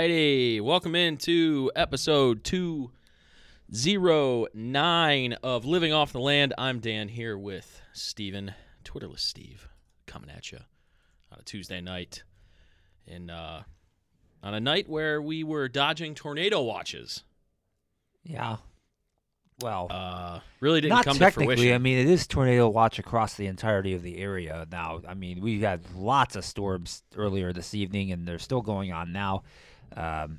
Alrighty, welcome into episode 209 of Living Off the Land. I'm Dan here with Steven, Twitterless Steve, coming at you a Tuesday night. And uh, on a night where we were dodging tornado watches. Yeah. Well, Uh, really didn't not come to fruition. I mean, it is tornado watch across the entirety of the area now. I mean, we had lots of storms earlier this evening, and they're still going on now. Um,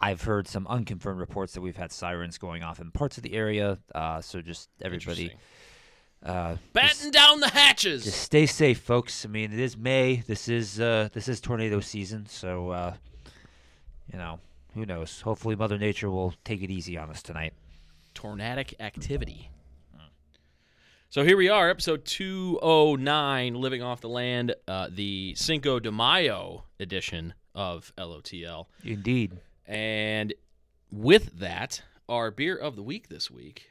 I've heard some unconfirmed reports that we've had sirens going off in parts of the area. Uh, so just everybody. Uh, Batten just, down the hatches. just stay safe, folks. I mean, it is May. This is uh, this is tornado season, so uh, you know who knows. Hopefully, Mother Nature will take it easy on us tonight. tornadic activity. So here we are, episode 209, Living Off the Land, uh, the Cinco de Mayo edition of LOTL. Indeed. And with that, our beer of the week this week.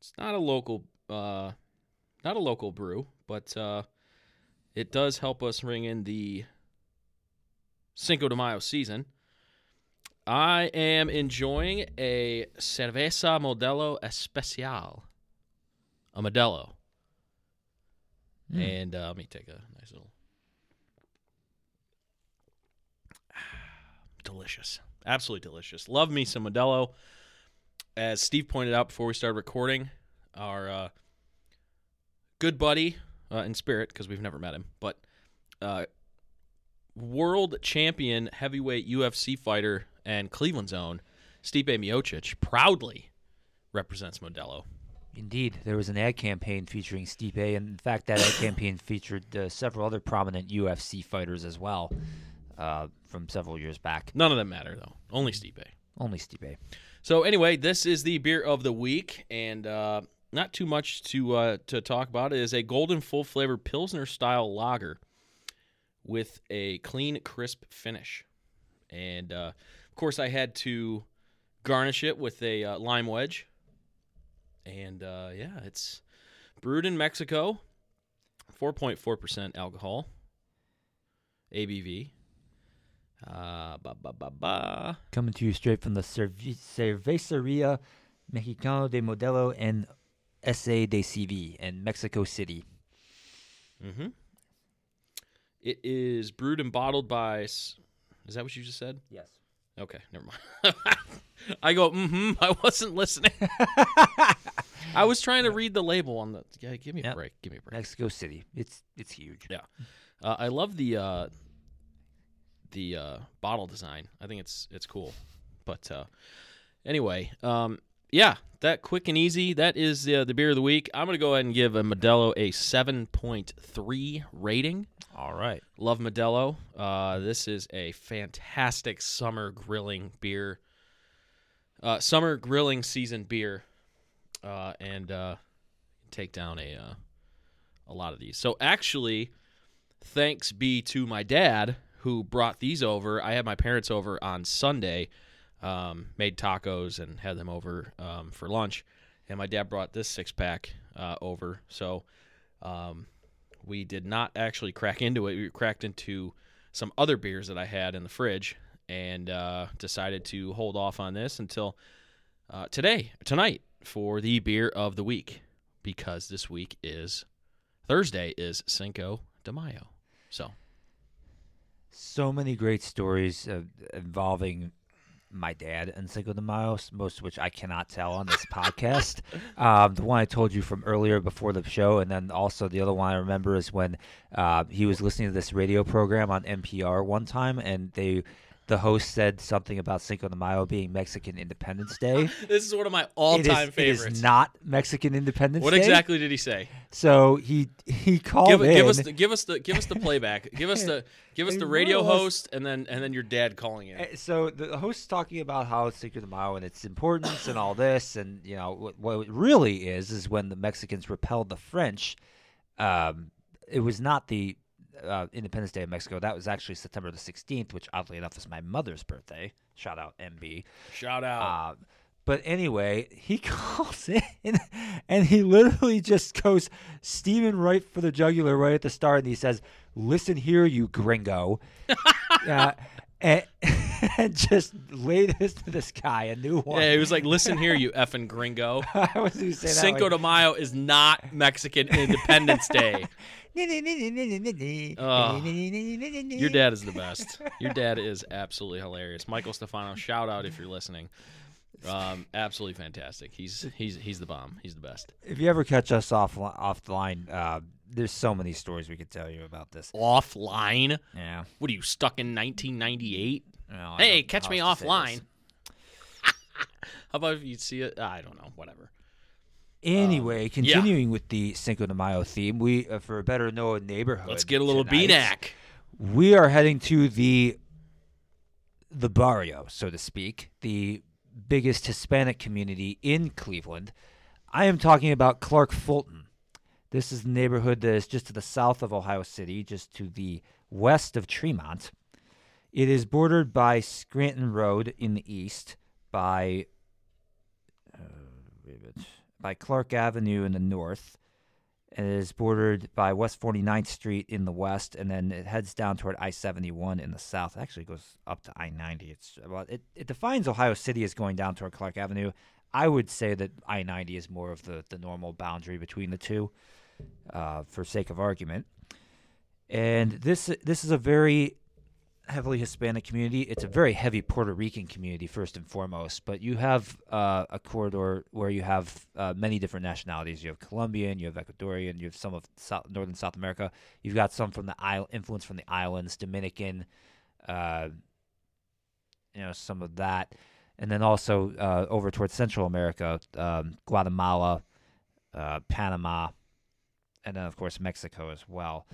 It's not a local, uh, not a local brew, but uh, it does help us ring in the Cinco de Mayo season. I am enjoying a Cerveza Modelo Especial, a Modelo, Mm. and uh, let me take a nice little. delicious. Absolutely delicious. Love me some Modelo. As Steve pointed out before we started recording, our uh, good buddy uh, in spirit, because we've never met him, but uh, world champion heavyweight UFC fighter and Cleveland's own Stipe Miocic proudly represents Modelo. Indeed, there was an ad campaign featuring Stipe, and in fact, that ad campaign featured uh, several other prominent UFC fighters as well uh, from several years back. None of them matter, though. Only Stipe. Only Stipe. So anyway, this is the beer of the week, and uh, not too much to uh, to talk about. It is a golden full flavor pilsner style lager with a clean, crisp finish, and uh, of course, I had to garnish it with a uh, lime wedge. And uh, yeah, it's brewed in Mexico, four point four percent alcohol, ABV. Uh, ba ba ba ba. Coming to you straight from the Cerve- Cerveceria Mexicano de Modelo and SA de CV in Mexico City. Mm-hmm. It is brewed and bottled by. Is that what you just said? Yes. Okay, never mind. I go. Mm-hmm. I wasn't listening. I was trying to read the label on the. Yeah, give me a Yep. break. Give me a break. Mexico City. It's it's huge. Yeah. Uh, I love the uh, the uh, bottle design. I think it's it's cool. But uh, anyway, um, yeah, that quick and easy. That is uh, the beer of the week. I'm gonna go ahead and give a Modelo a 7.3 rating. All right. Love Modelo. Uh, this is a fantastic summer grilling beer. Uh, summer grilling season beer, uh, and uh, take down a uh, a lot of these. So actually, thanks be to my dad who brought these over. I had my parents over on Sunday, um, made tacos and had them over um, for lunch, and my dad brought this six pack uh, over. So. Um, we did not actually crack into it. We cracked into some other beers that I had in the fridge and uh, decided to hold off on this until uh, today, tonight, for the beer of the week because this week is Thursday is Cinco de Mayo. So So many great stories uh, involving my dad and Cinco de Mayo, most of which I cannot tell on this podcast. Um, the one I told you from earlier before the show, and then also the other one I remember is when uh, he was listening to this radio program on NPR one time, and they. The host said something about Cinco de Mayo being Mexican Independence Day. this is one of my all-time It favorites. is not Mexican Independence what Day. exactly did he say? So he he called Give, in. give us the, give us the give us the playback. give us the give us the radio host and then and then your dad calling in. Uh, So the host's talking about how Cinco de Mayo and its importance and all this, and you know what, what it really is is when the Mexicans repelled the French. Um, it was not the uh, Independence Day of Mexico. That was actually September the 16th, which oddly enough is my mother's birthday. Shout out MB. Shout out. Uh, but anyway, he calls in and he literally just goes steaming right for the jugular right at the start, and he says, "Listen here, you gringo," uh, and, and just laid this to this guy a new one. yeah, he was like, "Listen here, you effing gringo. I was gonna say that Cinco like- de Mayo is not Mexican Independence Day. Your dad is the best. Your dad is absolutely hilarious. Michael Stefano, shout out if you're listening. Um, absolutely fantastic. He's he's he's the bomb. He's the best. If you ever catch us off off the line, uh, there's so many stories we could tell you about this. Offline? Yeah. What are you stuck in 1998? Well, Hey, catch me else to say offline. How about if you see it? I don't know. Whatever. Anyway, continuing with the Cinco de Mayo theme, we uh, for a better known neighborhood. Let's get a little BNAC. We are heading to the the barrio, so to speak, the biggest Hispanic community in Cleveland. I am talking about Clark Fulton. This is the neighborhood that is just to the south of Ohio City, just to the west of Tremont. It is bordered by Scranton Road in the east, by uh, by Clark Avenue in the north, and it is bordered by West 49th Street in the west, and then it heads down toward I-71 in the south. It actually goes up to I-90. It's well, it, it defines Ohio City as going down toward Clark Avenue. I would say that I-90 is more of the, the normal boundary between the two, uh, for sake of argument. And this this is a very heavily Hispanic community. It's a very heavy Puerto Rican community, first and foremost. But you have uh, a corridor where you have uh, many different nationalities. You have Colombian, you have Ecuadorian, you have some of South, northern South America. You've got some from the isle, influence from the islands, Dominican, uh, you know, some of that, and then also uh, over towards Central America, um, Guatemala, uh, Panama, and then of course Mexico as well.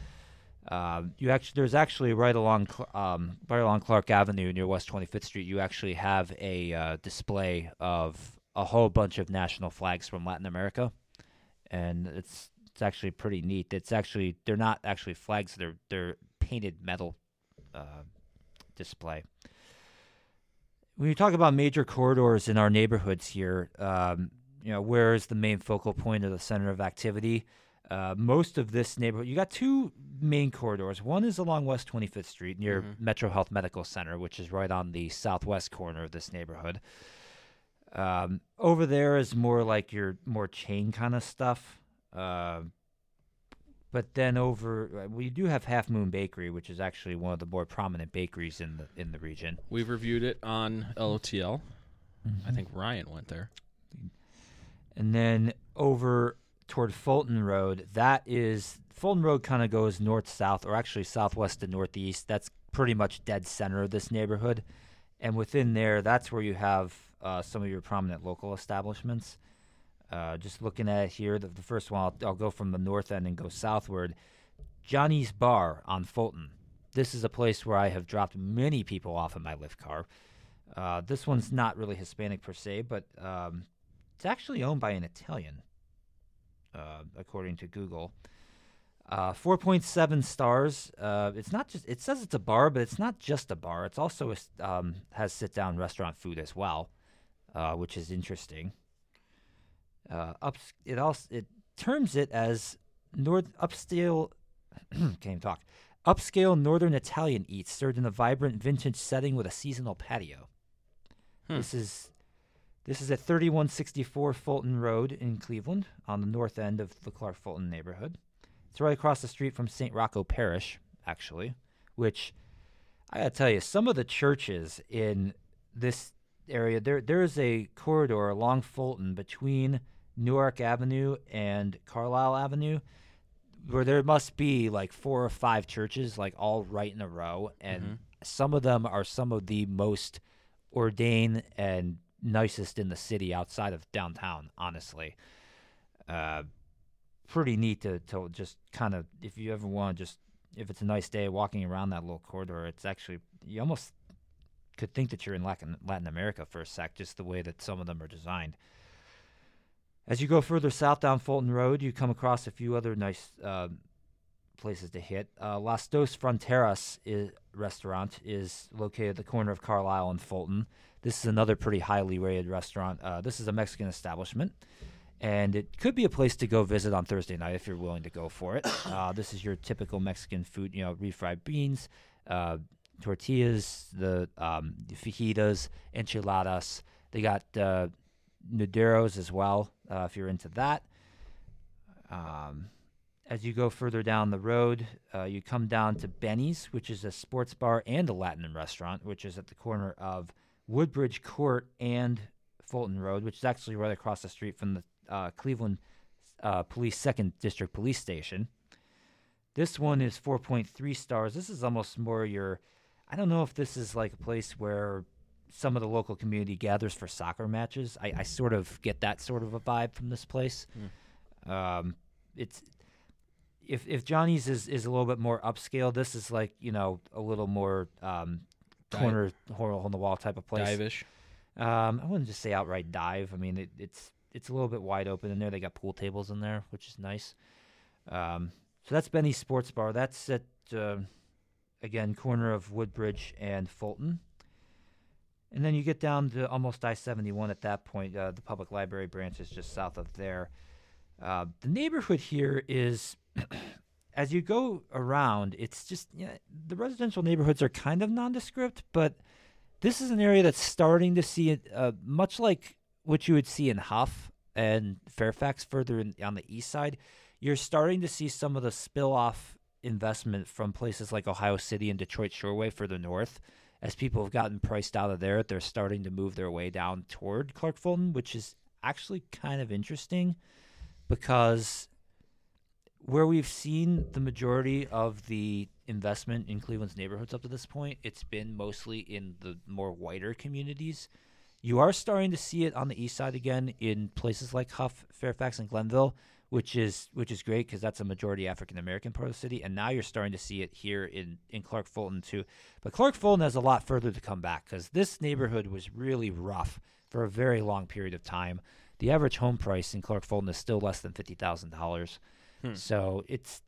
Um, you actually there's actually right along um, right along Clark Avenue near West 25th Street. You actually have a uh, display of a whole bunch of national flags from Latin America, and it's it's actually pretty neat. It's actually they're not actually flags; they're they're painted metal uh, display. When you talk about major corridors in our neighborhoods here, um, you know where is the main focal point or the center of activity? Uh, most of this neighborhood, you got two main corridors. One is along West 25th Street near Metro Health Medical Center, which is right on the southwest corner of this neighborhood. Um, over there is more like your more chain kind of stuff. Uh, but then over, we do have Half Moon Bakery, which is actually one of the more prominent bakeries in the in the region. We've reviewed it on LOTL. I think Ryan went there. And then over toward Fulton Road, that is Fulton Road kind of goes north south, or actually southwest to northeast. That's pretty much dead center of this neighborhood. And within there, that's where you have uh, some of your prominent local establishments. Uh, just looking at here, the, the first one, I'll, I'll go from the north end and go southward. Johnny's Bar on Fulton. This is a place where I have dropped many people off in my Lyft car. Uh, this one's not really Hispanic per se, but um, it's actually owned by an Italian, uh, according to Google. Uh, 4.7 stars. Uh, it's not just. It says it's a bar, but it's not just a bar. It's also a um, has sit-down restaurant food as well, uh, which is interesting. Uh, ups, it also it terms it as north upscale. can't talk. Upscale Northern Italian eats served in a vibrant vintage setting with a seasonal patio. Hmm. This is this is at 3164 Fulton Road in Cleveland, on the north end of the Clark Fulton neighborhood. It's right across the street from St. Rocco Parish, actually, which I gotta tell you, some of the churches in this area, there there is a corridor along Fulton between Newark Avenue and Carlisle Avenue where there must be like four or five churches like all right in a row and mm-hmm. some of them are some of the most ordained and nicest in the city outside of downtown honestly uh pretty neat to, to just kind of if you ever want to just if it's a nice day walking around that little corridor it's actually you almost could think that you're in latin, latin america for a sec just the way that some of them are designed as you go further south down Fulton Road, you come across a few other nice uh, places to hit. Uh, Las Dos Fronteras is, restaurant is located at the corner of Carlisle and Fulton. This is another pretty highly rated restaurant. Uh, this is a Mexican establishment, and it could be a place to go visit on Thursday night if you're willing to go for it. Uh, this is your typical Mexican food, you know, refried beans, uh, tortillas, the um, fajitas, enchiladas. They got uh, nuderos as well, uh, if you're into that. Um, as you go further down the road, uh, you come down to Benny's, which is a sports bar and a Latin restaurant, which is at the corner of Woodbridge Court and Fulton Road, which is actually right across the street from the uh, Cleveland uh, Police Second District Police Station. This one is 4.3 stars. This is almost more your. I don't know if this is like a place where some of the local community gathers for soccer matches. I, I sort of get that sort of a vibe from this place. Um, it's if if Johnny's is, is a little bit more upscale, this is like you know a little more um, corner hole on the wall type of place. Divish. Um, I wouldn't just say outright dive. I mean, it, it's it's a little bit wide open in there. They got pool tables in there, which is nice. Um, so that's Benny's Sports Bar. That's at uh, again corner of Woodbridge and Fulton. And then you get down to almost I seventy one at that point. Uh, the public library branch is just south of there. Uh, the neighborhood here is, as you go around, it's just yeah, the residential neighborhoods are kind of nondescript, but this is an area that's starting to see it, uh, much like what you would see in Hough and Fairfax further in, on the east side. You're starting to see some of the spill off investment from places like Ohio City and Detroit Shoreway further north. As people have gotten priced out of there, they're starting to move their way down toward Clark Fulton, which is actually kind of interesting because where we've seen the majority of the investment in Cleveland's neighborhoods up to this point, it's been mostly in the more whiter communities. You are starting to see it on the east side again in places like Hough, Fairfax, and Glenville, which is which is great because that's a majority African American part of the city. And now you're starting to see it here in in Clark Fulton too. But Clark Fulton has a lot further to come back because this neighborhood was really rough for a very long period of time. The average home price in Clark Fulton is still less than fifty thousand dollars. So it's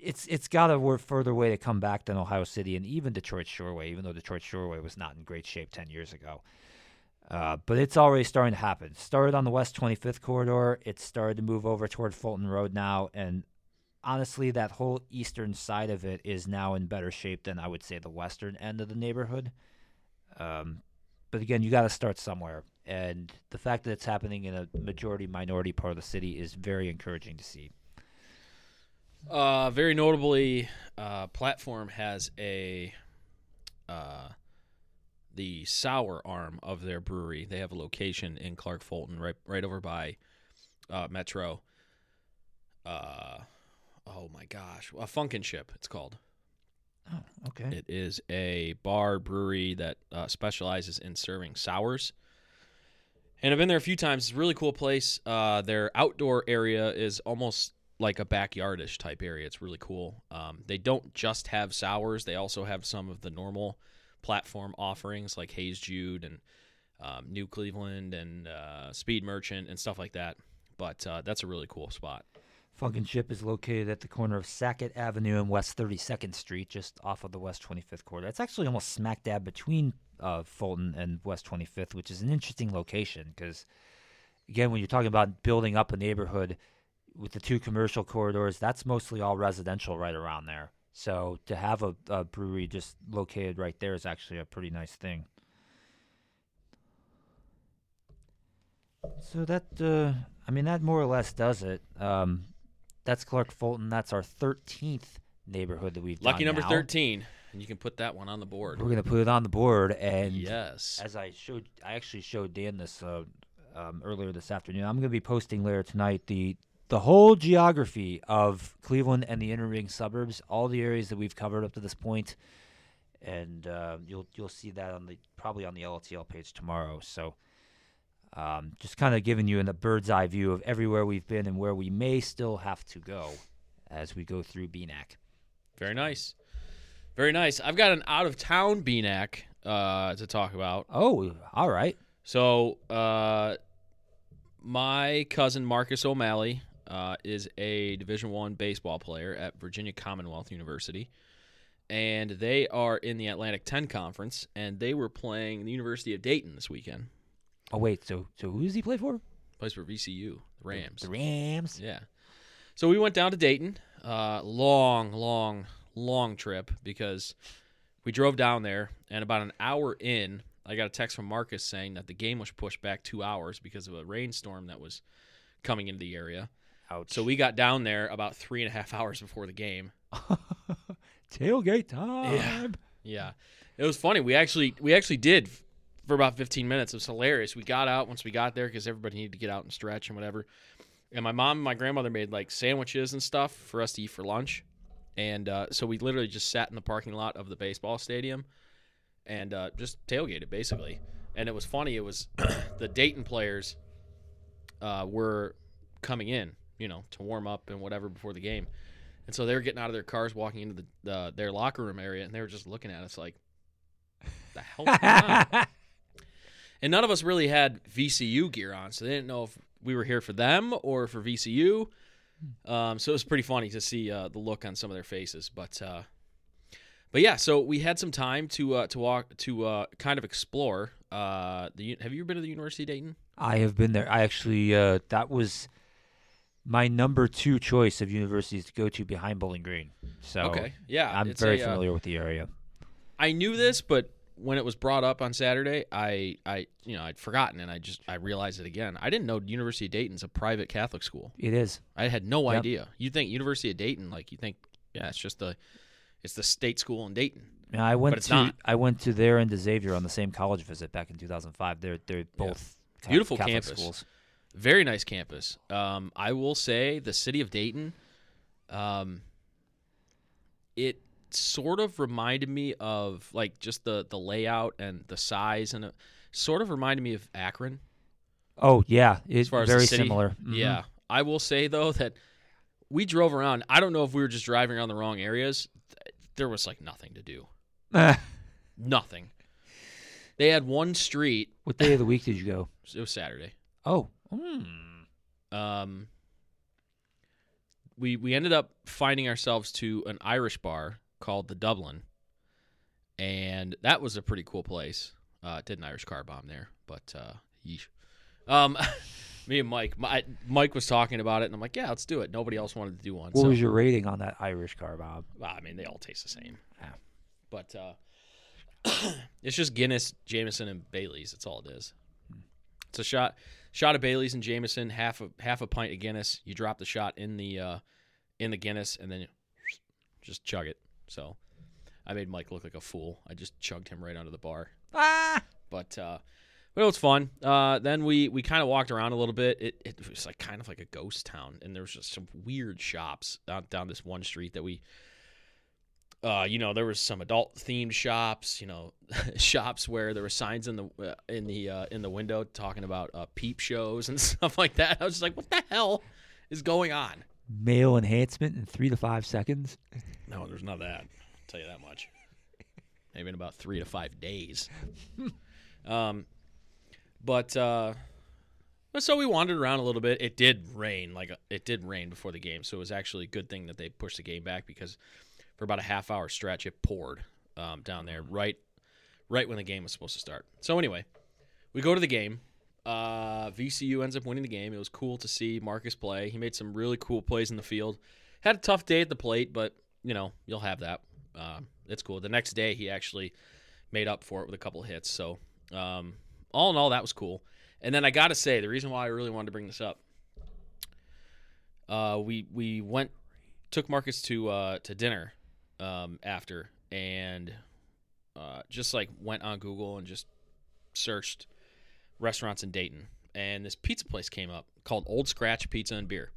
it's it's got a further way to come back than Ohio City and even Detroit Shoreway, even though Detroit Shoreway was not in great shape ten years ago. Uh, but it's already starting to happen. Started on the West 25th corridor. It's started to move over toward Fulton Road now, and honestly, that whole eastern side of it is now in better shape than I would say the western end of the neighborhood. Um, but again, you got to start somewhere, and the fact that it's happening in a majority minority part of the city is very encouraging to see. Uh, very notably, uh, Platform has a uh, the sour arm of their brewery. They have a location in Clark Fulton, right right over by uh, Metro. Uh, oh my gosh, a Phunkenship. It's called. Oh, okay. It is a bar brewery that uh, specializes in serving sours. And I've been there a few times. It's a really cool place. Uh, their outdoor area is almost like a backyardish type area. It's really cool. Um, they don't just have sours; they also have some of the normal platform offerings like Haze Jude and um, New Cleveland and uh, Speed Merchant and stuff like that. But uh, that's a really cool spot. Phunkenship is located at the corner of Sackett Avenue and West 32nd Street, just off of the West 25th corridor. It's actually almost smack dab between uh, Fulton and West 25th, which is an interesting location because, again, when you're talking about building up a neighborhood with the two commercial corridors, that's mostly all residential right around there. So to have a, a brewery just located right there is actually a pretty nice thing. So that, uh, I mean, that more or less does it. Um, that's Clark Fulton. That's our 13th neighborhood that we've Lucky number now. 13. And you can put that one on the board. We're gonna put it on the board, and yes. as I showed, I actually showed Dan this uh, um, earlier this afternoon. I'm gonna be posting later tonight the the whole geography of Cleveland and the inner ring suburbs, all the areas that we've covered up to this point, and uh, you'll you'll see that on the probably on the LTL page tomorrow. So. Um, just kind of giving you in a bird's eye view of everywhere we've been and where we may still have to go as we go through BNAC. Very nice. Very nice. I've got an out of town BNAC uh, to talk about. Oh, all right. So, uh, my cousin Marcus O'Malley uh, is a Division One baseball player at Virginia Commonwealth University, and they are in the Atlantic 10 Conference, and they were playing the University of Dayton this weekend. Oh wait, so so who does he play for? Plays for VCU, the Rams. The Rams. Yeah. So we went down to Dayton. Uh, long, long, long trip because we drove down there, and about an hour in, I got a text from Marcus saying that the game was pushed back two hours because of a rainstorm that was coming into the area. Ouch. So we got down there about three and a half hours before the game. tailgate time. Yeah, it was funny. We actually we actually did for about 15 minutes. It was hilarious. We got out once we got there because everybody needed to get out and stretch and whatever. And my mom and my grandmother made like sandwiches and stuff for us to eat for lunch. And uh, so we literally just sat in the parking lot of the baseball stadium and uh, just tailgated basically. And it was funny. It was the Dayton players uh, were coming in, you know, to warm up and whatever before the game. And so they were getting out of their cars, walking into the, the their locker room area, and they were just looking at us like, "The hell?" going on?" and none of us really had VCU gear on, so they didn't know if we were here for them or for VCU. Um, so it was pretty funny to see uh, the look on some of their faces, but uh, but yeah. So we had some time to uh, to walk to uh, kind of explore. Uh, the have you ever been to the University of Dayton? I have been there. I actually uh, that was my number two choice of universities to go to behind Bowling Green. So Okay, yeah, I'm very a, familiar with the area. I knew this, but when it was brought up on Saturday, I, I, you know, I'd forgotten, and I just I realized it again. I didn't know University of Dayton's a private Catholic school. It is. I had no Yep. idea. You think University of Dayton, like you think, yeah, it's just the, it's the state school in Dayton. Yeah, I went to not. I went to there and to Xavier on the same college visit back in 2005. They're they're both Ca- Beautiful Catholic campus. schools. Very nice campus. Um, I will say the city of Dayton, um, it sort of reminded me of like just the the layout and the size, and it sort of reminded me of Akron. Oh yeah, it's as far as very similar. Mhm. Yeah, I will say though that we drove around. I don't know if we were just driving around the wrong areas. There was like nothing to do. Nothing. They had one street. what day of the week did you go? It was Saturday. Oh, mm. Um, we we ended up finding ourselves to an Irish bar called the Dublin, and that was a pretty cool place. Uh, did an Irish car bomb there, but uh, yeesh. Um, me and Mike, my, Mike was talking about it, and I'm like, yeah, let's do it. Nobody else wanted to do one. what so, was your rating on that Irish car, Bob? well, I mean, they all taste the same. Yeah. But uh, it's just Guinness, Jameson, and Bailey's. That's all it is. It's a shot, shot of Bailey's and Jameson, half a half a pint of Guinness. You drop the shot in the uh, in the Guinness, and then you just chug it. So I made Mike look like a fool. I just chugged him right onto the bar. Ah, But uh, but it was fun. Uh, then we we kind of walked around a little bit. It it was like kind of like a ghost town, and there was just some weird shops down down this one street that we. Uh, you know, there was some adult themed shops. You know, shops where there were signs in the uh, in the uh, in the window talking about uh, peep shows and stuff like that. I was just like, what the hell is going on? Male enhancement in three to five seconds. No, there's not that. I'll tell you that much. Maybe in about three to five days. um, but uh, so we wandered around a little bit. It did rain, like uh, it did rain before the game, so it was actually a good thing that they pushed the game back because for about a half hour stretch it poured um, down there right right when the game was supposed to start. So anyway, we go to the game. Uh, VCU ends up winning the game. It was cool to see Marcus play. He made some really cool plays in the field. Had a tough day at the plate, but you know you'll have that. Uh, it's cool. The next day he actually made up for it with a couple hits. So um, all in all, that was cool. And then I got to say, the reason why I really wanted to bring this up, uh, we we went took Marcus to uh, to dinner um, after, and uh, just like went on Google and just searched restaurants in Dayton, and this pizza place came up called Old Scratch Pizza and Beer.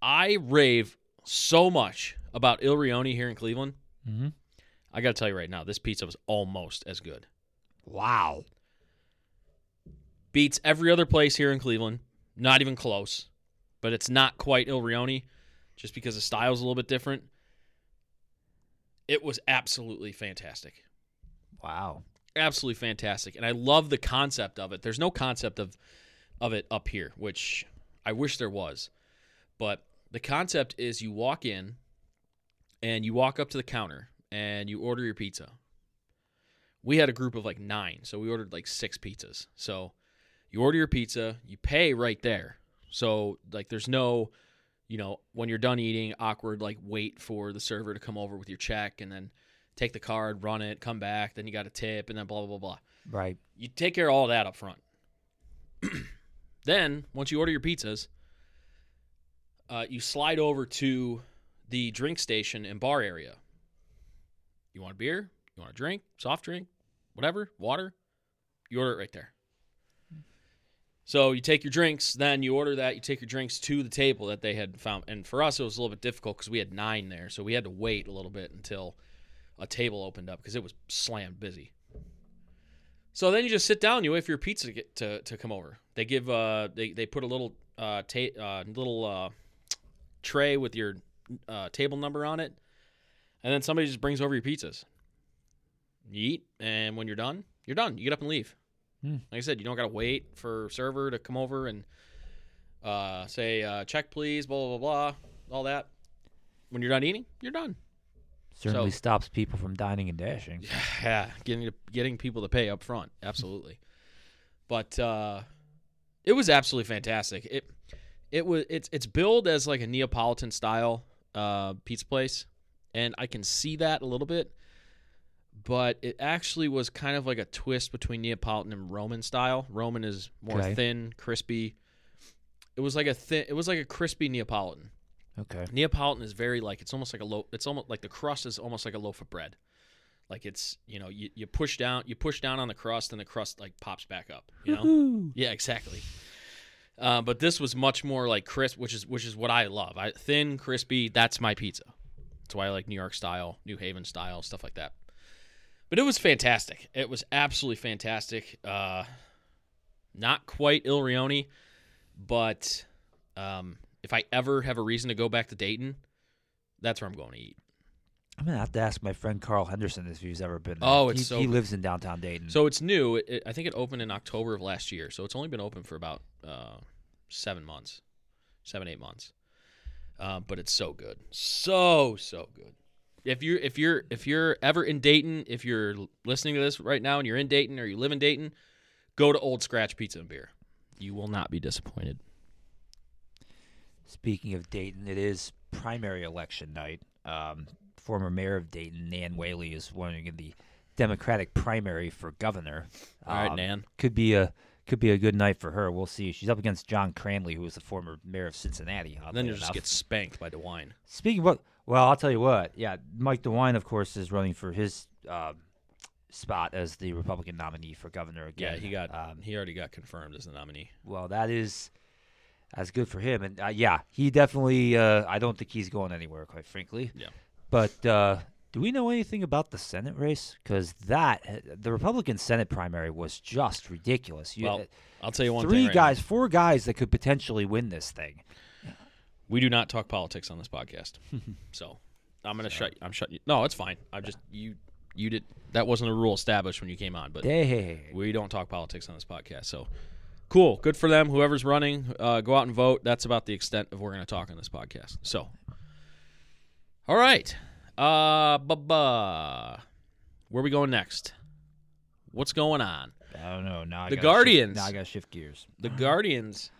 I rave so much about Il Rione here in Cleveland. Mm-hmm. I got to tell you right now, this pizza was almost as good. Wow. Beats every other place here in Cleveland. Not even close. But it's not quite Il Rione just because the style's a little bit different. It was absolutely fantastic. Wow. Absolutely fantastic and i love the concept of it there's no concept of of it up here which I wish there was. But the concept is you walk in and you walk up to the counter and you order your pizza. We had a group of like nine, so we ordered like six pizzas. So you order your pizza, you pay right there. So like there's no, you know, when you're done eating, awkward like wait for the server to come over with your check and then take the card, run it, come back, then you got a tip, and then blah blah blah blah. Right. You take care of all that up front. then once you order your pizzas, uh, you slide over to the drink station and bar area. You want a beer? You want a drink? Soft drink? Whatever? Water? You order it right there. So you take your drinks, then you order that. You take your drinks to the table that they had found. And for us, it was a little bit difficult because we had nine there, so we had to wait a little bit until a table opened up because it was slammed busy. So then you just sit down. You wait for your pizza to get to, to come over. They give uh they, they put a little uh, ta- uh little uh tray with your uh, table number on it, and then somebody just brings over your pizzas. You eat, and when you're done, you're done. You get up and leave. Hmm. Like I said, you don't gotta wait for server to come over and uh, say uh, check please, blah blah blah blah, all that. When you're done eating, you're done. Certainly So- stops people from dining and dashing. Yeah, getting getting people to pay up front, absolutely. but uh, it was absolutely fantastic. It it was it's it's billed as like a Neapolitan style uh, pizza place, and I can see that a little bit. But it actually was kind of like a twist between Neapolitan and Roman style. Roman is more Okay. thin, crispy. It was like a thin. It was like a crispy Neapolitan. Okay. Neapolitan is very like it's almost like a loaf. It's almost like the crust is almost like a loaf of bread. Like it's you know you, you push down you push down on the crust and the crust like pops back up. You know. yeah, exactly. Uh, but this was much more like crisp, which is which is what I love. I thin, crispy. That's my pizza. That's why I like New York style, New Haven style, stuff like that. But it was fantastic. It was absolutely fantastic. Uh, not quite Il Rione, but um, if I ever have a reason to go back to Dayton, that's where I'm going to eat. I'm gonna have to ask my friend Carl Henderson if he's ever been. There. Oh, it's he, so he lives in downtown Dayton. So it's new. It, it- I think it opened in October of last year. So it's only been open for about uh, seven months, seven eight months. Uh, but it's so good, so so good. If you're if you're if you're ever in Dayton, if you're listening to this right now and you're in Dayton or you live in Dayton, go to Old Scratch Pizza and Beer. You will not be disappointed. Speaking of Dayton, it is primary election night. Um, former mayor of Dayton, Nan Whaley, is running in the Democratic primary for governor. All right, Um, Nan. Could be a could be a good night for her. We'll see. She's up against John Cranley, who was the former mayor of Cincinnati. Then you'll just get spanked by DeWine. Speaking of well, I'll tell you what. Yeah, Mike DeWine, of course, is running for his um, spot as the Republican nominee for governor again. Yeah, he got Um, he already got confirmed as the nominee. well, that is that's good for him, and uh, yeah, he definitely. Uh, I don't think he's going anywhere, quite frankly. Yeah. But uh, do we know anything about the Senate race? Because that the Republican Senate primary was just ridiculous. You, Well, I'll tell you one three thing. right now. guys, four guys that could potentially win this thing. We do not talk politics on this podcast. so I'm gonna shut. I'm shutting. You. No, it's fine. I'm just you. You did. That wasn't a rule established when you came on, but Hey, we don't talk politics on this podcast. So cool. Good for them. Whoever's running, uh, go out and vote. That's about the extent of what we're gonna talk on this podcast. So, all right. Uh, ba Where we going next? What's going on? I don't know. Now I The gotta shift- Guardians. now I got to shift gears. The Guardians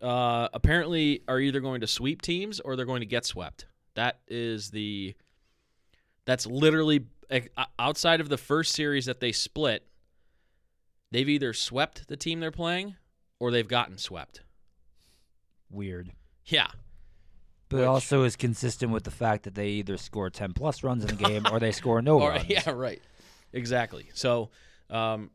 uh, apparently are either going to sweep teams or they're going to get swept. That is the that's literally outside of the first series that they split. They've either swept the team they're playing or they've gotten swept. Weird. Yeah, But Which- also is consistent with the fact that they either score 10 plus runs in a game or they score no or, runs. yeah, right, exactly. So, um,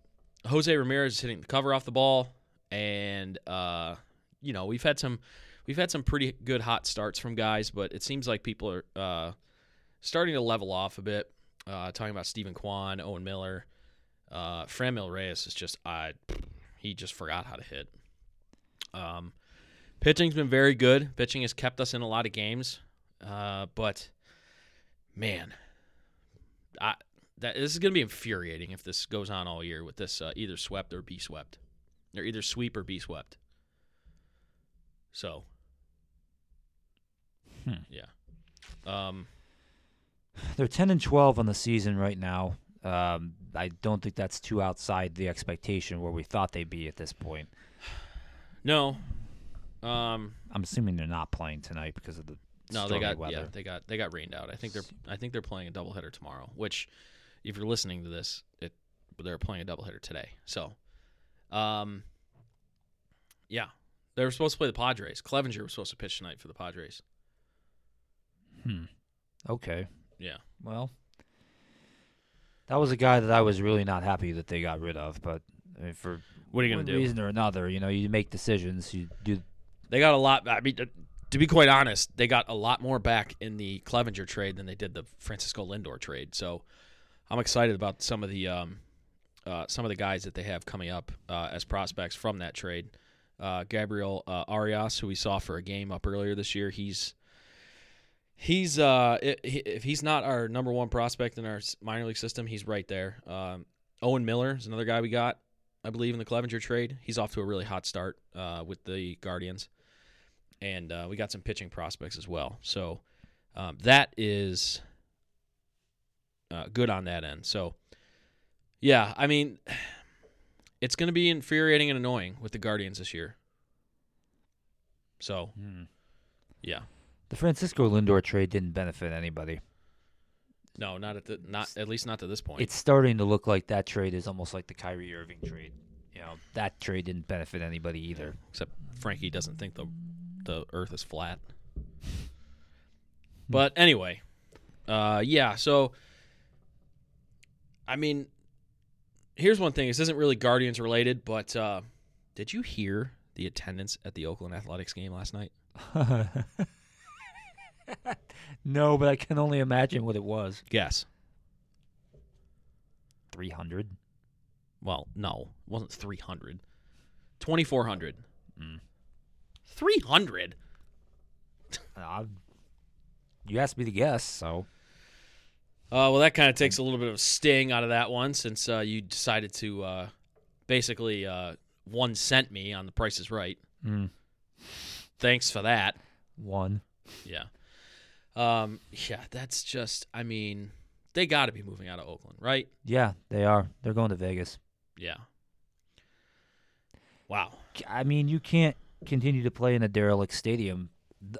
Jose Ramirez is hitting the cover off the ball, and uh, you know we've had some we've had some pretty good hot starts from guys, but it seems like people are uh, starting to level off a bit. Uh, talking about Steven Kwan, Owen Miller, uh, Franmil Reyes is just I he just forgot how to hit. Um, pitching's been very good. Pitching has kept us in a lot of games, uh, but man, I that this is going to be infuriating if this goes on all year with this uh, either swept or be swept, or either sweep or be swept. So. Hmm. Yeah. Um. They're 10 and 12 on the season right now. Um, I don't think that's too outside the expectation where we thought they'd be at this point. No. Um. I'm assuming they're not playing tonight because of the No, they got weather. yeah, they got they got rained out. I think they're I think they're playing a doubleheader tomorrow. Which, if you're listening to this, it they're playing a doubleheader today. So, um, yeah, they were supposed to play the Padres. Clevinger was supposed to pitch tonight for the Padres. Hmm. Okay. Yeah, Well, that was a guy that I was really not happy that they got rid of. But I mean, for what are you gonna do? reason or another, you know, you make decisions. You do. They got a lot. I mean, to- to be quite honest, they got a lot more back in the Clevinger trade than they did the Francisco Lindor trade. So, I'm excited about some of the um, uh, some of the guys that they have coming up uh, as prospects from that trade. Uh, Gabriel uh, Arias, who we saw for a game up earlier this year, he's he's uh, if he's not our number one prospect in our minor league system, he's right there. Um, Owen Miller is another guy we got, I believe, in the Clevinger trade. He's off to a really hot start uh, with the Guardians, and uh, we got some pitching prospects as well. So um, that is uh, good on that end. So yeah, I mean, it's going to be infuriating and annoying with the Guardians this year. So Hmm. yeah, The Francisco Lindor trade didn't benefit anybody. No, not at the not at least not to this point. It's starting to look like that trade is almost like the Kyrie Irving trade. You know, that trade didn't benefit anybody either. except Frankie doesn't think the the Earth is flat. But anyway, uh, yeah. So, I mean, here's one thing. This isn't really Guardians related, but uh, did you hear the attendance at the Oakland Athletics game last night? no, but I can only imagine what it was. Guess. 300. Well, no, it wasn't 300. 2,400. Mm. 300? Uh, you asked me to guess, so. Uh, well, that kind of takes a little bit of sting out of that one since uh, you decided to uh, basically uh, one cent me on the Price is Right. Mm. Thanks for that. One. Yeah. Um, yeah, that's just, I mean, they got to be moving out of Oakland, right? Yeah, they are. They're going to Vegas. Yeah. Wow. I mean, you can't continue to play in a derelict stadium,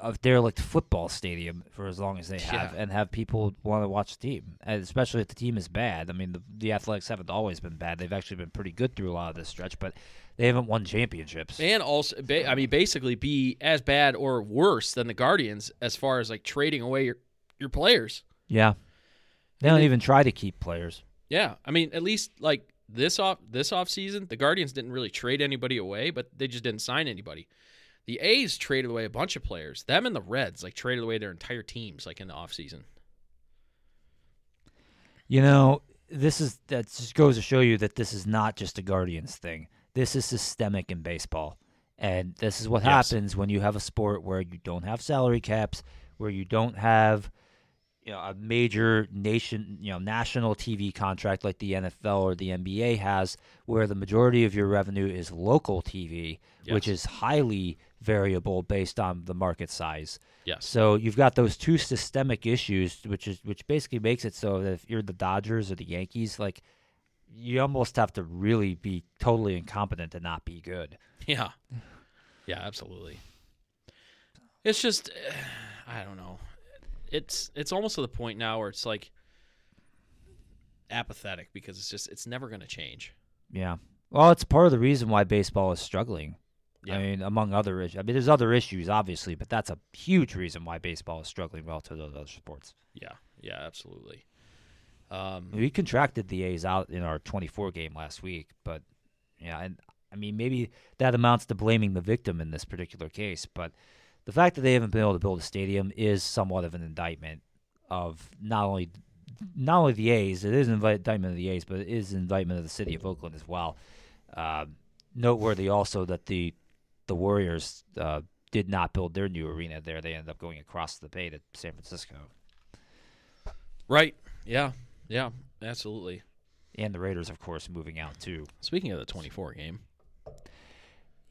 a derelict football stadium, for as long as they have, Yeah. and have people want to watch the team, and especially if the team is bad. I mean, the, the Athletics haven't always been bad; they've actually been pretty good through a lot of this stretch, but they haven't won championships. And also, ba- I mean, basically be as bad or worse than the Guardians as far as like trading away your, your players. Yeah, they don't they- even try to keep players. Yeah, I mean, at least like this off this off season, the Guardians didn't really trade anybody away, but they just didn't sign anybody. The A's traded away a bunch of players. Them and the Reds like traded away their entire teams like in the off season. You know, this is that just goes to show you that this is not just a Guardians thing. This is systemic in baseball. And this is what Yes. happens when you have a sport where you don't have salary caps, where you don't have you know a major nation, you know, national TV contract like the NFL or the NBA has where the majority of your revenue is local TV, which is highly variable based on the market size. Yes. So you've got those two systemic issues, which is which basically makes it so that if you're the Dodgers or the Yankees, like you almost have to really be totally incompetent to not be good. Yeah. Yeah, absolutely. It's just I don't know. It's it's almost to the point now where it's like apathetic because it's just it's never going to change. Yeah. Well, it's part of the reason why baseball is struggling. Yeah. I mean, among other issues. I mean, there's other issues, obviously, but that's a huge reason why baseball is struggling relative to those other sports. Yeah. Yeah, absolutely. Um We contracted the A's out in our 24 game last week, but yeah, and I mean maybe that amounts to blaming the victim in this particular case, but the fact that they haven't been able to build a stadium is somewhat of an indictment of not only not only the A's, it is an indictment of the A's, but it is an indictment of the city of Oakland as well. Uh, noteworthy also that the the Warriors uh, did not build their new arena there; they ended up going across the bay to San Francisco, right. Yeah. Yeah, absolutely. and the Raiders, of course, moving out too. Speaking of the 24 game,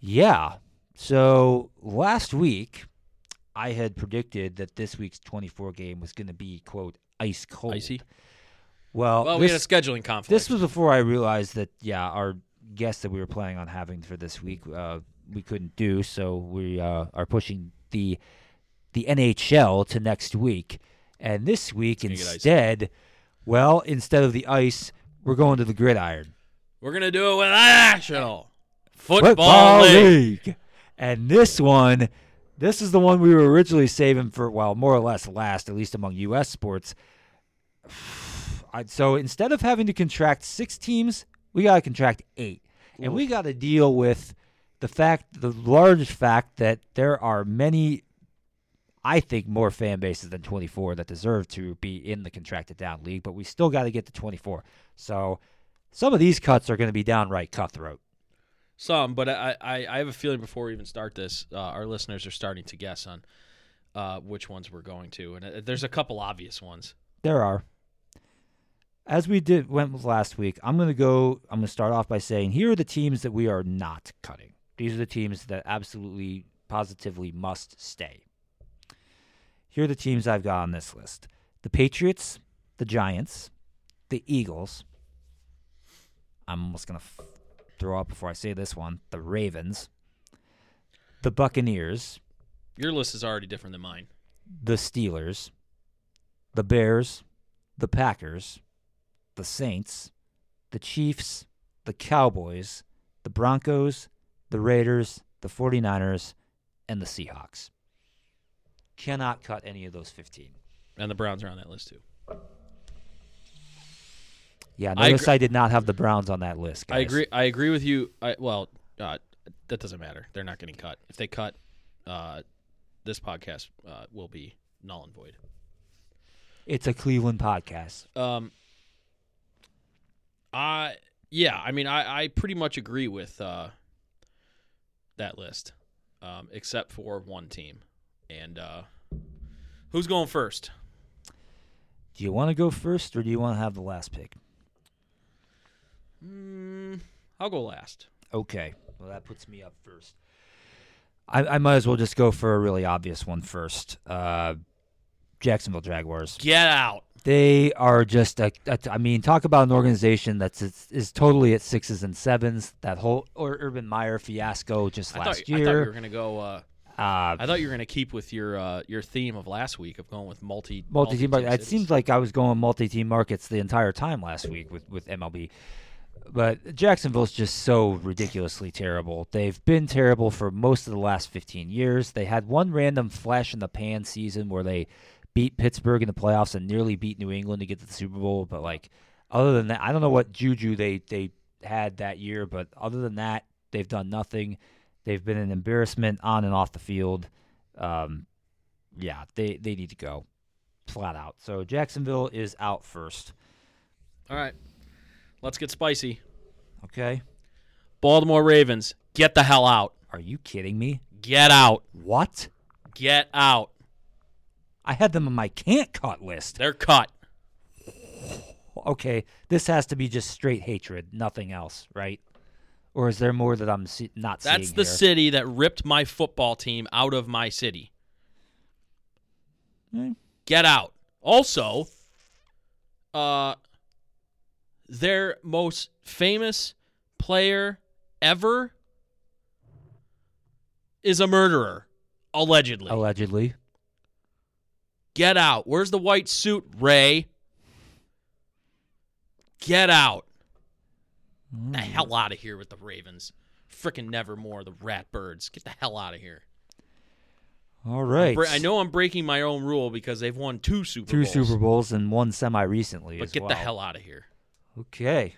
Yeah, So last week, I had predicted that this week's 24 game was going to be quote ice cold. Icy. Well, Well, we had a scheduling conflict. this was before I realized that yeah, our guest that we were planning on having for this week, uh, we couldn't do. So we uh, are pushing the the NHL to next week, and this week gonna get icy. instead, well, instead of the ice, we're going to the gridiron. We're gonna do it with National Football, League. And this one, this is the one we were originally saving for, well, more or less last, at least among U.S. sports. So instead of having to contract six teams, we got to contract eight. And we got to deal with the fact, the large fact that there are many, I think, more fan bases than 24 that deserve to be in the contracted down league, but we still got to get to 24. So some of these cuts are going to be downright cutthroat. Some, but I, I, I have a feeling before we even start this, uh, our listeners are starting to guess on uh, which ones we're going to, and uh, there's a couple obvious ones. There are. As we did went with last week, I'm gonna go. I'm gonna start off by saying here are the teams that we are not cutting. These are the teams that absolutely, positively must stay. Here are the teams I've got on this list: the Patriots, the Giants, the Eagles. I'm almost gonna f- throw up before I say this one: the Ravens, the Buccaneers, Your list is already different than mine. the Steelers, the Bears, the Packers, the Saints, the Chiefs, the Cowboys, the Broncos, the Raiders, the 49ers, and the Seahawks. Cannot cut any of those 15. And the Browns are on that list too. Yeah, I notice agree- I, did not have the Browns on that list. I agree. I agree with you. I, well, uh, that doesn't matter. They're not getting cut. If they cut, uh, this podcast uh, will be null and void. It's a Cleveland podcast. Um, I yeah, I mean, I, I pretty much agree with uh, that list, um, except for one team. And uh, who's going first? Do you want to go first or do you want to have the last pick? Mm, I'll go last. Okay. Well, that puts me up first. I, I might as well just go for a really obvious one first. Uh, Jacksonville Jaguars. Get out. They are just a, a, I mean, talk about an organization that's is, is totally at sixes and sevens. That whole or Urban Meyer fiasco just I last thought, I thought you were year. gonna go. Uh, uh, I thought you were gonna keep with your uh, your theme of last week of going with multi multi-team market. It seems like I was going multi-team markets the entire time last week with with MLB. But Jacksonville's just so ridiculously terrible. They've been terrible for most of the last 15 years. They had one random flash in the pan season where they beat Pittsburgh in the playoffs and nearly beat New England to get to the Super Bowl, but like other than that, I don't know what juju they they had that year, but other than that, they've done nothing. They've been an embarrassment on and off the field. Um, yeah, they they need to go flat out. So Jacksonville is out first. All right, let's get spicy. Okay, Baltimore Ravens, get the hell out. are you kidding me? Get out. What? Get out. I had them on my can't cut list. They're cut. Okay, this has to be just straight hatred, nothing else, right? Or is there more that I'm see- not seeing? That's the here? city that ripped my football team out of my city. Hmm. Get out. Also, uh, their most famous player ever is a murderer, allegedly. Allegedly. Get out. Where's the white suit, Ray? Get out. The mm. hell out of here with the Ravens. Frickin' nevermore, the rat birds. Get the hell out of here. All right. Bre- I know I'm breaking my own rule because they've won two Super Two Bowls. Super Bowls and one semi recently. But get well. the hell out of here. Okay.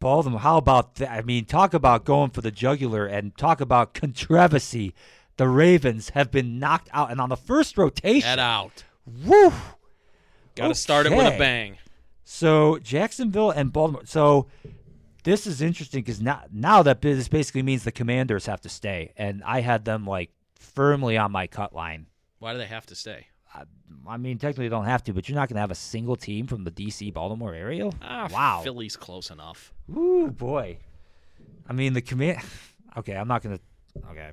Baltimore, how about that? I mean, talk about going for the jugular and talk about controversy. The Ravens have been knocked out, and on the first rotation, Get out. Woo! Got to start it with a bang. So Jacksonville and Baltimore. So this is interesting because now now that this basically means the Commanders have to stay, and I had them like firmly on my cut line. Why do they have to stay? I, I mean, technically, they don't have to, but you're not going to have a single team from the D.C. Baltimore area. Ah, wow. Philly's close enough. Ooh boy. I mean the command. Okay, I'm not gonna. Okay,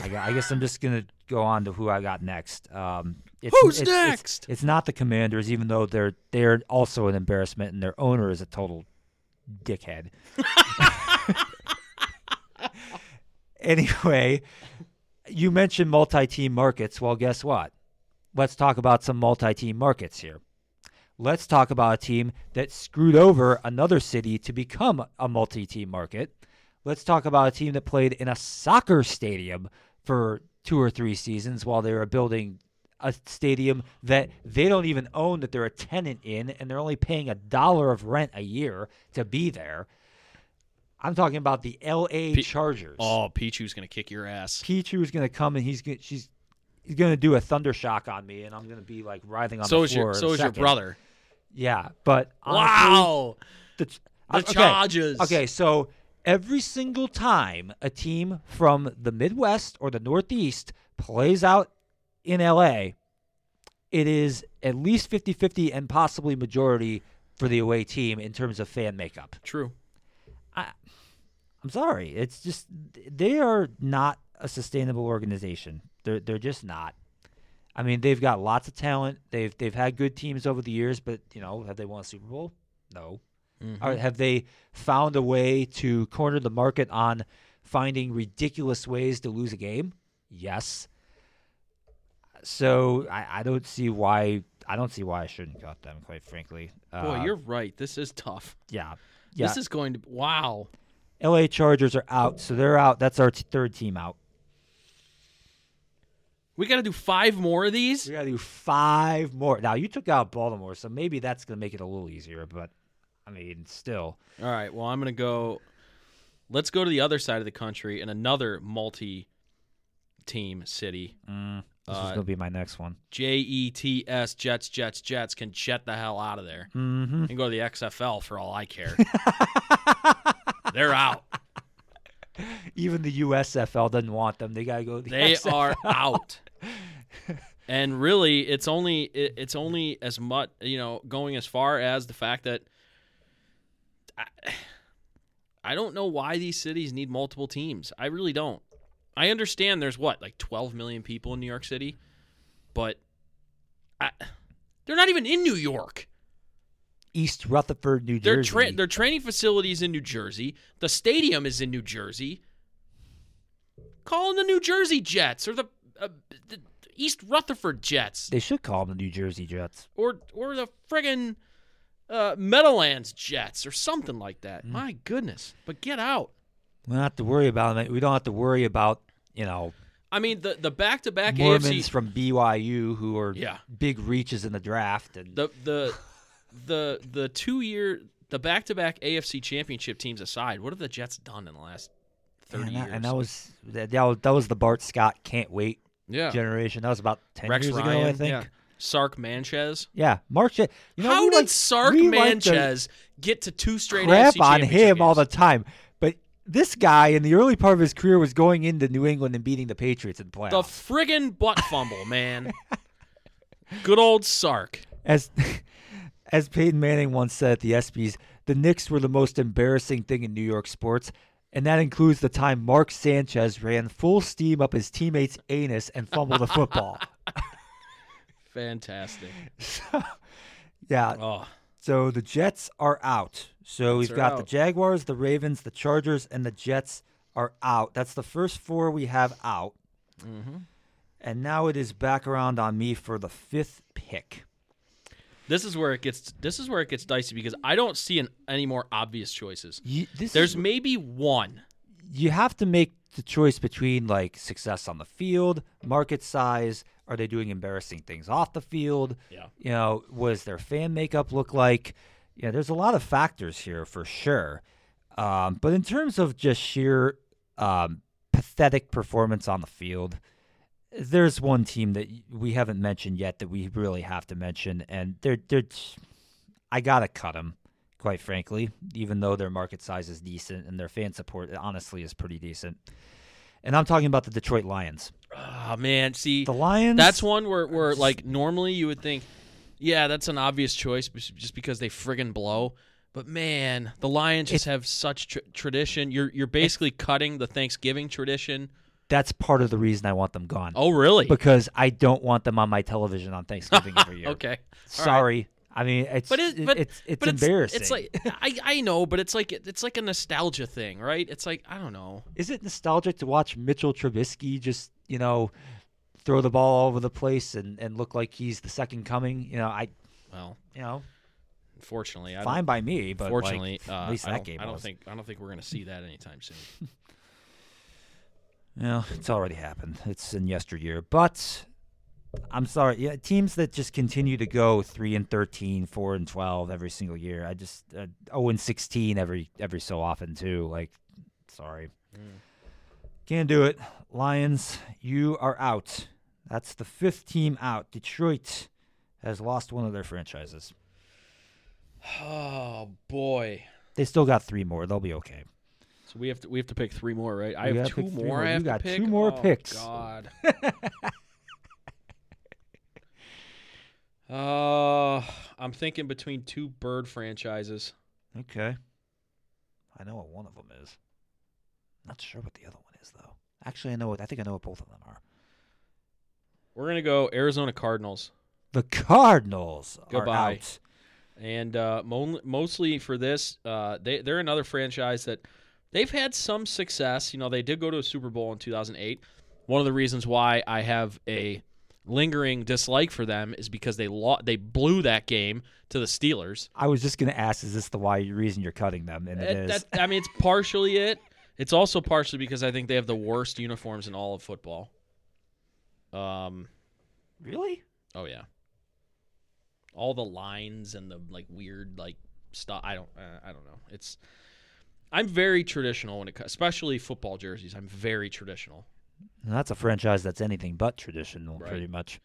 I, I guess I'm just gonna go on to who I got next. Um, it's, Who's it's- it's- next? It's, not the Commanders, even though they're they're also an embarrassment, and their owner is a total dickhead. anyway, you mentioned multi-team markets. Well, guess what? Let's talk about some multi-team markets here. Let's talk about a team that screwed over another city to become a multi-team market. Let's talk about a team that played in a soccer stadium for two or three seasons while they were building a stadium that they don't even own that they're a tenant in and they're only paying a dollar of rent a year to be there. I'm talking about the LA P- Chargers. Oh, Pichu's gonna kick your ass. Pichu's gonna come and he's gonna she's he's gonna do a thunder shock on me and I'm gonna be like writhing on So the floor. your so is your brother. Yeah, but honestly, Wow. the, The okay, Chargers. Okay, so every single time a team from the Midwest or the Northeast plays out in LA, it is at least 50-50 and possibly majority for the away team in terms of fan makeup. True. I, I'm sorry. It's just they are not a sustainable organization. They're they're just not. I mean, they've got lots of talent. They've they've had good teams over the years, but you know, have they won a Super Bowl? No. Mm-hmm. Or have they found a way to corner the market on finding ridiculous ways to lose a game? Yes. So I, I don't see why I don't see why I shouldn't cut them. Quite frankly, Boy, Uh, you're right. This is tough. yeah yeah. This is going to wow. L.A. Chargers are out, so they're out. That's our t- third team out. We got to do five more of these. We got to do five more. Now you took out Baltimore, so maybe that's gonna make it a little easier. But I mean, still, All right. Well, I'm gonna go. Let's go to the other side of the country and another multi-team city. mm, this Uh, is gonna be my next one. J E T S Jets Jets Jets can jet the hell out of there Mm-hmm. and go to the XFL for all I care. They're out. Even the USFL doesn't want them. They gotta go. To the They XFL. are out. And really, it's only it, it's only as much you know going as far as the fact that I, I don't know why these cities need multiple teams. I really don't. I understand there's what like 12 million people in New York City, but I, they're not even in New York. East Rutherford, New Their Jersey. tra- their training facilities in New Jersey. The stadium is in New Jersey. Call them the New Jersey Jets or the, uh, the East Rutherford Jets they should call them the New Jersey Jets. or or the friggin' uh, Meadowlands Jets or something like that. Mm. My goodness! But get out. We don't have to worry about them. We don't have to worry about you know I mean the the back to back Mormons AFC from BYU who are Yeah. big reaches in the draft and the the the the two year the back to back AFC championship teams aside, what have the Jets done in the last thirty and that, years? and that was that, that was that was the Bart Scott can't wait yeah. generation. That was about ten Rex years Ryan, ago, I think. yeah. Sark Manchez. Yeah, Mark. You know, How did like- Sark we like get to two straight crap AFC on him all the time? This guy, in the early part of his career, was going into New England and beating the Patriots in the playoffs. The friggin' butt fumble, man. Good old Sark. as as Peyton Manning once said at the ESPYS, the Knicks were the most embarrassing thing in New York sports, and that includes the time Mark Sanchez ran full steam up his teammate's anus and fumbled the football. Fantastic. so, yeah, Oh, so the Jets are out. So Jets we've got the. Jaguars, the Ravens, the Chargers, and the Jets are out. That's the first four we have out. Mm-hmm. And now it is back around on me for the fifth pick. this is where it gets. This is where it gets dicey because I don't see an, any more obvious choices. You, There's is, maybe one. you have to make the choice between like success on the field, market size. Are they doing embarrassing things off the field? Yeah. You know, what does their fan makeup look like? Yeah, there's a lot of factors here for sure. Um, but in terms of just sheer um, pathetic performance on the field, there's one team that we haven't mentioned yet that we really have to mention, and they're they're. I gotta cut them, quite frankly, even though their market size is decent and their fan support honestly is pretty decent. And I'm talking about the Detroit Lions. Oh man, see, The Lions. that's one where where like normally you would think, yeah, that's an obvious choice just because they friggin' blow. But man, the Lions just have such tr- tradition. You're you're basically cutting the Thanksgiving tradition that's part of the reason I want them gone. Oh, really? because I don't want them on my television on Thanksgiving every year. okay. Sorry. I mean, it's But it, but it's it's but embarrassing. It's, like I I know, but it's like it's like a nostalgia thing, right? It's like I don't know. is it nostalgic to watch Mitchell Trubisky just you know throw the ball all over the place and, and look like he's the second coming? You know, I Well, you know fortunately, I fine by me, but like, fortunately, uh, at least that game I don't was. think I don't think we're gonna see that anytime soon. Know, it's already happened. It's in yesteryear. But I'm sorry. Yeah, teams that just continue to go 3 and 13, 4 and 12 every single year. I just uh, 0 and 16 every every so often too. Like sorry. Can't do it. Lions, you are out. That's the fifth team out. Detroit has lost one of their franchises. Oh boy. They still got three more. They'll be okay. So we have to we have to pick three more, right? I We have two more. more. I You have got to pick. two more Oh, picks. God. uh, I'm thinking between two bird franchises. Okay. I know what one of them is. Not sure what the other one is though. Actually, I know. What, I think I know what both of them are. We're gonna go Arizona Cardinals, The Cardinals Goodbye. are out. and uh, mo- mostly for this, uh, they they're another franchise that they've had some success. You know, they did go to a Super Bowl in 2008. One of the reasons why I have a lingering dislike for them is because they lo- they blew that game to the Steelers. I was just gonna ask, is this the why reason you're cutting them? And it It- is. that- I mean, it's partially it. It's also partially because I think they have the worst uniforms in all of football. Um. really? Oh yeah. All the lines and the like weird like stuff. I don't. Uh, I don't know. It's. I'm very traditional when it, especially football jerseys. I'm very traditional. And that's a franchise that's anything but traditional, Right. pretty much.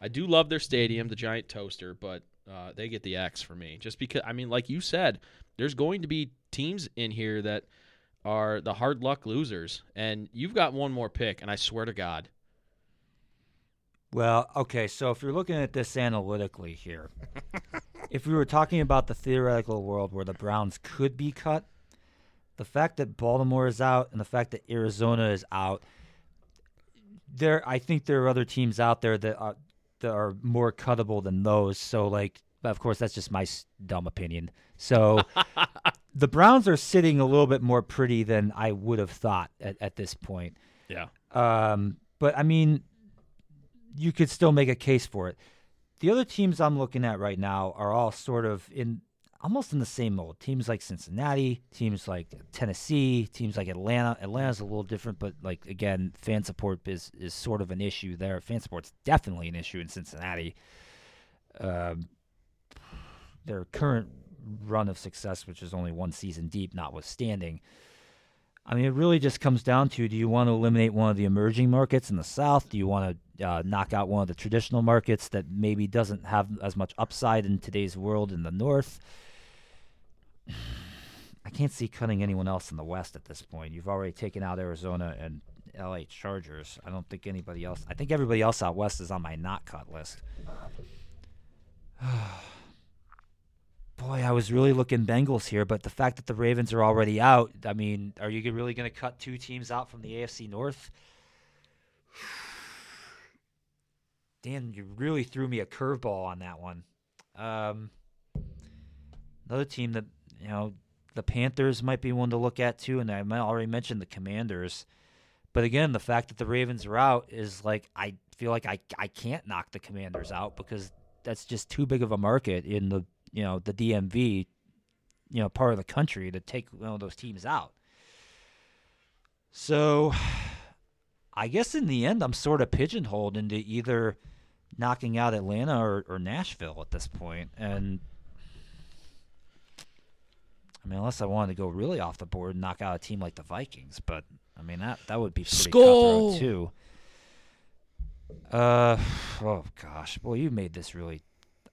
I do love their stadium, the Giant Toaster, but uh, they get the X for me. Just because, I mean, like you said, there's going to be teams in here that are the hard luck losers, and you've got one more pick, and I swear to God, Well, okay, so if you're looking at this analytically here, if we were talking about the theoretical world where the Browns could be cut, the fact that Baltimore is out and the fact that Arizona is out, there I think there are other teams out there that are that are more cuttable than those. So like, of course that's just my s- dumb opinion. So the Browns are sitting a little bit more pretty than I would have thought at, at this point. yeah, Um, but I mean, you could still make a case for it. The other teams I'm looking at right now are all sort of in almost in the same mold. Teams like Cincinnati, teams like Tennessee, teams like Atlanta. Atlanta's a little different, but like again, fan support is is sort of an issue there. Fan support's definitely an issue in Cincinnati. Um, their current run of success, which is only one season deep, notwithstanding. I mean, it really just comes down to do you want to eliminate one of the emerging markets in the South? Do you want to uh, knock out one of the traditional markets that maybe doesn't have as much upside in today's world in the North? I can't see cutting anyone else in the West at this point. You've already taken out Arizona and LA Chargers. I don't think anybody else. I think everybody else out west is on my not cut list. Boy, I was really looking Bengals here, but the fact that the Ravens are already out, I mean, are you really going to cut two teams out from the AFC North? Dan, you really threw me a curveball on that one. Um, another team that, you know, the Panthers might be one to look at too, and I already mentioned the Commanders. But again, the fact that the Ravens are out is like I feel like I I can't knock the Commanders out because that's just too big of a market in the you know the DMV, you know part of the country to take one of those teams out. So, I guess in the end, I'm sort of pigeonholed into either knocking out Atlanta or, or Nashville at this point, and I mean, unless I wanted to go really off the board and knock out a team like the Vikings, but I mean that that would be pretty Skull! cutthroat too. Uh, oh gosh, boy, you made this really.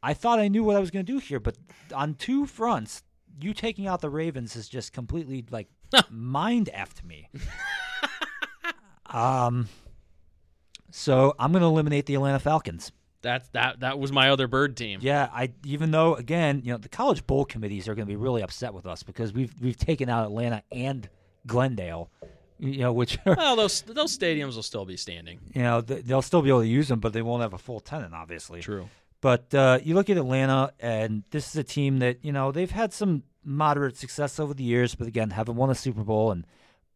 I thought I knew what I was going to do here, but on two fronts, you taking out the Ravens has just completely like mind effed me. um, so I'm going to eliminate the Atlanta Falcons. That's that. That was my other bird team. Yeah, I even though again, you know, the college bowl committees are going to be really upset with us because we've we've taken out Atlanta and Glendale You know, which Well, those those stadiums will still be standing. you know they'll still be able to use them, but they won't have a full tenant, obviously. True. But uh, you look at Atlanta, and this is a team that you know they've had some moderate success over the years, but again haven't won a Super Bowl. And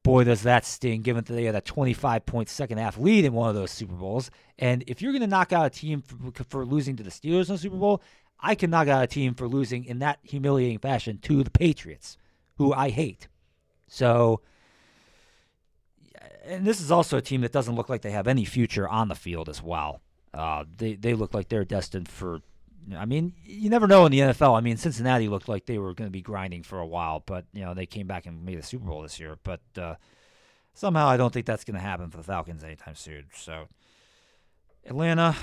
boy, does that sting, given that they had a 25 point second half lead in one of those Super Bowls. And if you're going to knock out a team for, for losing to the Steelers in the Super Bowl, I can knock out a team for losing in that humiliating fashion to the Patriots, who I hate. So. And this is also a team that doesn't look like they have any future on the field as well. Uh, they they look like they're destined for. I mean, you never know in the NFL. I mean, Cincinnati looked like they were going to be grinding for a while, but you know they came back and made the Super Bowl this year. But uh, somehow I don't think that's going to happen for the Falcons anytime soon. So Atlanta,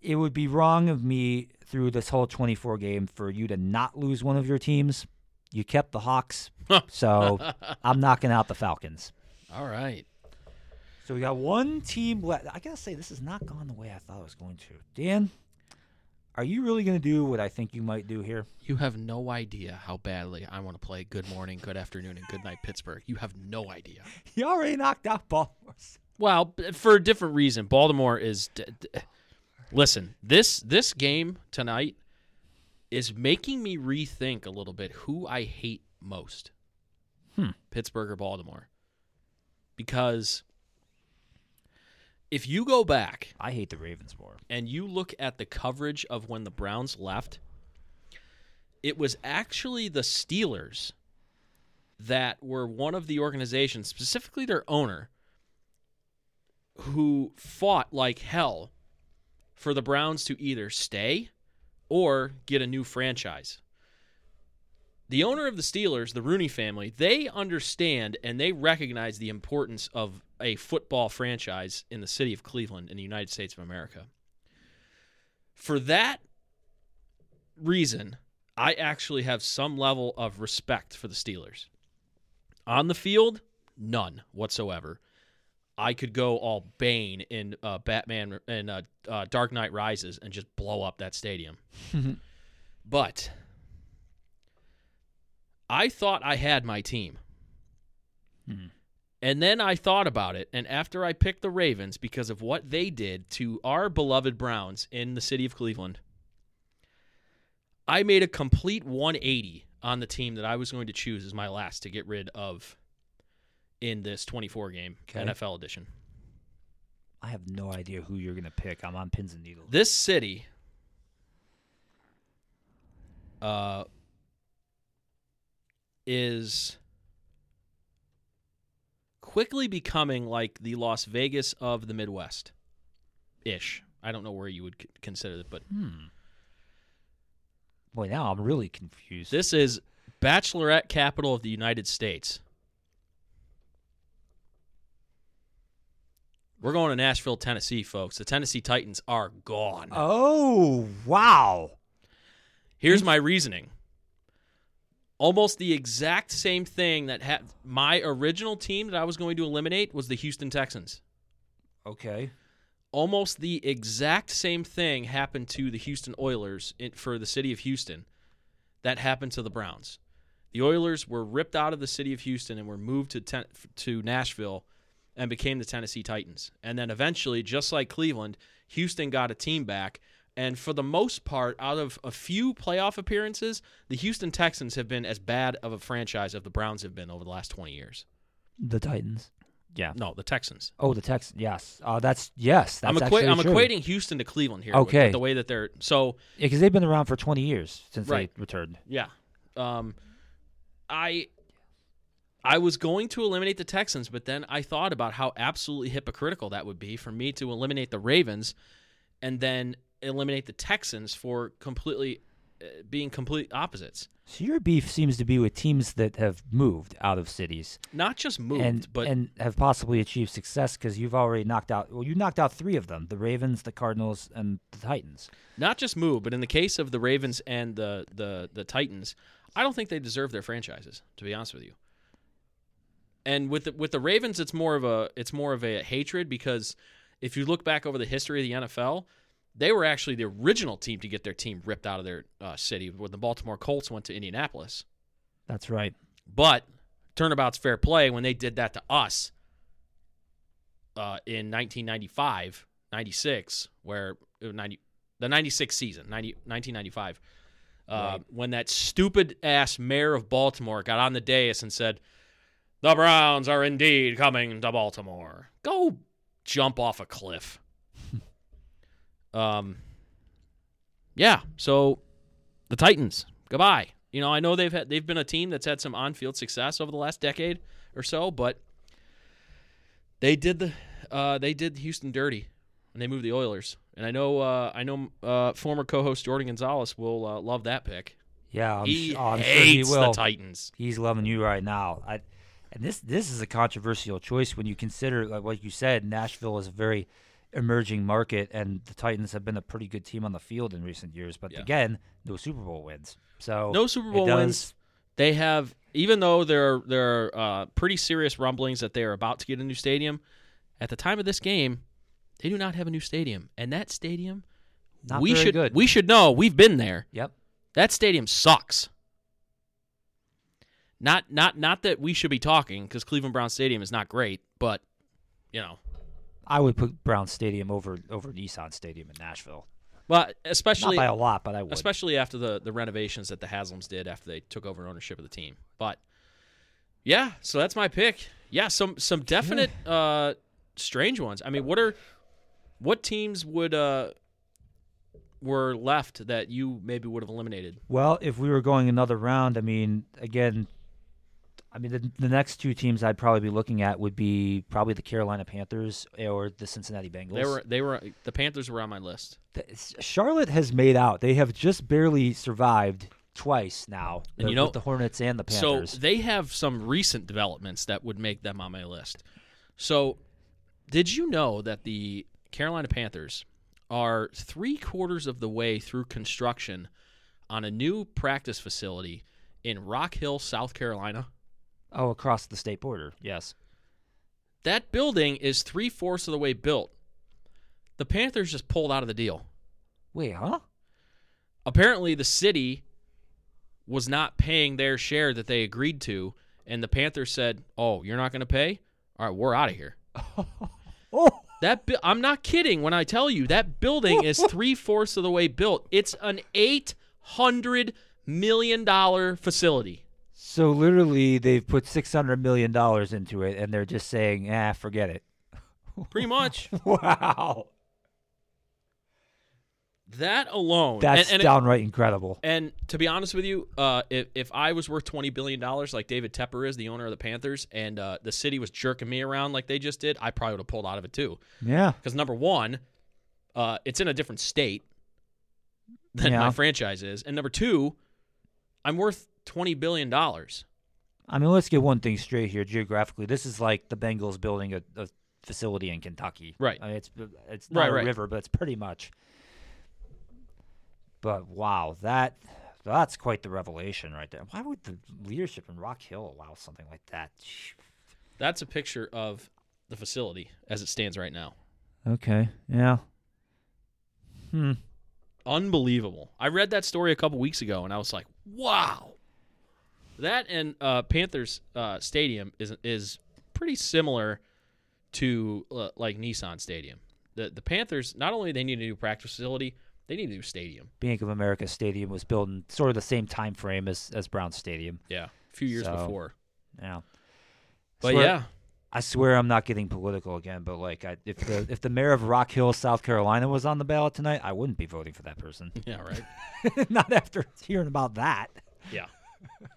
it would be wrong of me through this whole 24 game for you to not lose one of your teams. You kept the Hawks, so I'm knocking out the Falcons. All right. So we got one team left. I gotta say, this has not gone the way I thought it was going to. Dan, are you really gonna do what I think you might do here? You have no idea how badly I want to play Good Morning, Good Afternoon, and Good Night Pittsburgh. You have no idea. You already knocked out Baltimore. Well, for a different reason. Baltimore is. D- d- listen, this this game tonight is making me rethink a little bit who I hate most. Hmm. Pittsburgh or Baltimore. Because if you go back I hate the Ravens more. and you look at the coverage of when the Browns left, it was actually the Steelers that were one of the organizations, specifically their owner, who fought like hell for the Browns to either stay or get a new franchise. The owner of the Steelers, the Rooney family, they understand and they recognize the importance of a football franchise in the city of Cleveland in the United States of America. For that reason, I actually have some level of respect for the Steelers. On the field, none whatsoever. I could go all Bane in uh, Batman and uh, uh, Dark Knight Rises and just blow up that stadium. but I thought I had my team. Hmm. And then I thought about it, and after I picked the Ravens because of what they did to our beloved Browns in the city of Cleveland, I made a complete 180 on the team that I was going to choose as my last to get rid of in this 24 game Okay. NFL edition. I have no idea who you're gonna pick. I'm on pins and needles. This city uh, is quickly becoming like the Las Vegas of the Midwest ish. I don't know where you would consider it, but Hmm. Boy, now I'm really confused. this is bachelorette capital of the United States. We're going to Nashville, Tennessee, folks. The Tennessee Titans are gone. oh wow! Here's my reasoning. Almost the exact same thing that had my original team that I was going to eliminate was the Houston Texans. Okay. Almost the exact same thing happened to the Houston Oilers in, for the city of Houston that happened to the Browns. The Oilers were ripped out of the city of Houston and were moved to ten, to Nashville and became the Tennessee Titans. And then eventually, just like Cleveland, Houston got a team back. And for the most part, out of a few playoff appearances, the Houston Texans have been as bad of a franchise as the Browns have been over the last 20 years. The Titans. Yeah. No, the Texans. Oh, the Texans. Yes. Uh, that's yes. That's I'm, equa- actually I'm true. equating Houston to Cleveland here. with- Okay. with the way that they're so Yeah, because they've been around for 20 years since Right. they returned. Yeah. Um I I was going to eliminate the Texans, but then I thought about how absolutely hypocritical that would be for me to eliminate the Ravens and then eliminate the Texans for completely uh, being complete opposites. So your beef seems to be with teams that have moved out of cities Not just moved, and but and have possibly achieved success because you've already knocked out. Well, you knocked out three of them: the Ravens, the Cardinals, and the Titans. not just moved, but in the case of the Ravens and the the the Titans, I don't think they deserve their franchises, to be honest with you. And with the, with the Ravens, it's more of a it's more of a hatred because if you look back over the history of the NFL, they were actually the original team to get their team ripped out of their uh, city when the Baltimore Colts went to Indianapolis. That's right. But turnabout's fair play when they did that to us uh, in 1995, 96, where 90, the 96 season, 90, 1995, uh, Right. when that stupid ass mayor of Baltimore got on the dais and said, "The Browns are indeed coming to Baltimore." Go jump off a cliff. Um. Yeah. So the Titans, goodbye. You know, I know they've had they've been a team that's had some on-field success over the last decade or so, but they did the uh, they did Houston dirty and they moved the Oilers. And I know uh, I know uh, former co-host Jordan Gonzalez will uh, love that pick. Yeah, I'm, he oh, I'm sure he hates will. the Titans. He's loving you right now. I, and this this is a controversial choice when you consider, like what you said, Nashville is a very emerging market, and the Titans have been a pretty good team on the field in recent years. But Yeah. again, no Super Bowl wins. So No Super Bowl wins. They have, even though there are, there are uh, pretty serious rumblings that they are about to get a new stadium. At the time of this game, they do not have a new stadium, and that stadium, Not we very should good. we should know. We've been there. Yep. That stadium sucks. Not not not that we should be talking because Cleveland Brown Stadium is not great, but you know, I would put Brown Stadium over over Nissan Stadium in Nashville. but Not especially by a lot, but I would. especially after the the renovations that the Haslams did after they took over ownership of the team. But yeah, so that's my pick. Yeah, some some definite uh strange ones. I mean, what are what teams would uh were left that you maybe would have eliminated? Well, if we were going another round, I mean, again, I mean, the, the next two teams I'd probably be looking at would be probably the Carolina Panthers or the Cincinnati Bengals. They were they were the Panthers were on my list. The- Charlotte has made out. They have just barely survived twice now. And the- you know- with the Hornets and the Panthers. So they have some recent developments that would make them on my list. So, did you know that the Carolina Panthers are three quarters of the way through construction on a new practice facility in Rock Hill, South Carolina? Oh, across the state border. Yes. That building is three fourths of the way built. The Panthers just pulled out of the deal. Wait, huh? apparently the city was not paying their share that they agreed to and the panthers said oh you're not going to pay all right we're out of here Oh, that bu- i'm not kidding when i tell you that building is three-fourths of the way built it's an 800 million dollar facility so literally they've put six hundred million dollars into it, and they're just saying, "Ah, forget it." pretty much Wow, that alone that's and, and it- downright incredible. And to be honest with you, uh, if if I was worth twenty billion dollars, like David Tepper is, the owner of the Panthers, and uh, the city was jerking me around like they just did, I probably would have pulled out of it too. Yeah. Because number one, uh, it's in a different state than Yeah. my franchise is, and number two, I'm worth twenty billion dollars. I mean, let's get one thing straight here geographically. This is like the Bengals building a, a facility in Kentucky. Right. I mean, it's it's not Right, a right. river, but it's pretty much. But wow, that that's quite the revelation right there. Why would the leadership in Rock Hill allow something like that? That's a picture of the facility as it stands right now. Okay. Yeah. Hmm. Unbelievable. I read that story a couple weeks ago, and I was like, "Wow." That and uh, Panthers uh, Stadium is is pretty similar to uh, like Nissan Stadium. The the Panthers not only they need a new practice facility, they need a new stadium. Bank of America Stadium was built in sort of the same time frame as as Brown Stadium. Yeah, a few years So- before. Yeah. But Swear- yeah, I swear I'm not getting political again, but like, I, if the if the mayor of Rock Hill, South Carolina, was on the ballot tonight, I wouldn't be voting for that person. yeah, right. not after hearing about that. Yeah,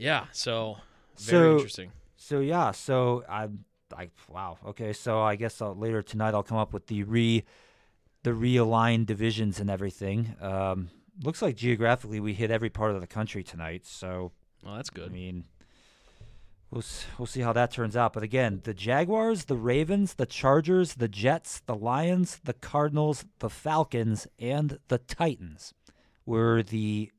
yeah. So very So- interesting. So yeah, so I'm like, wow, okay. So I guess I'll, later tonight I'll come up with the re the realigned divisions and everything. Um, looks like geographically we hit every part of the country tonight. So Well, that's good. I mean, we'll we'll see how that turns out. But again, the Jaguars, the Ravens, the Chargers, the Jets, the Lions, the Cardinals, the Falcons, and the Titans were the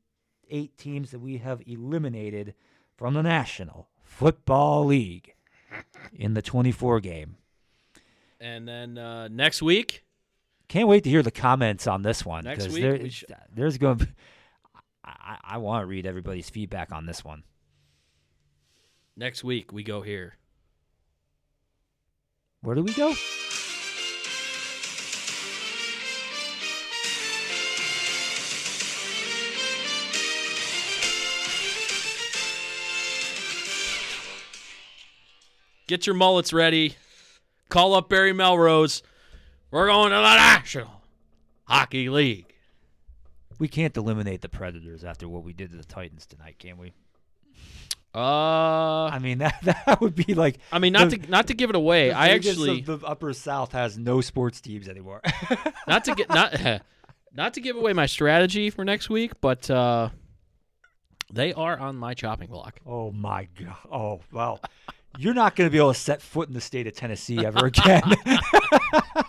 eight teams that we have eliminated from the National Football League in the 24 game. And then uh, next week, Can't wait to hear the comments on this one Next week, there- we sh- there's going. to... I, I want to read everybody's feedback on this one. next week we go here. Where do we go? Get your mullets ready. Call up Barry Melrose. We're going to the National Hockey League. We can't eliminate the Predators after what we did to the Titans tonight, can we? Uh, I mean, that that would be like. I mean, not the- to not to give it away. I actually the Upper South has no sports teams anymore. not to get not not to give away my strategy for next week, but uh, they are on my chopping block. oh my god! Oh well, you're not going to be able to set foot in the state of Tennessee ever again.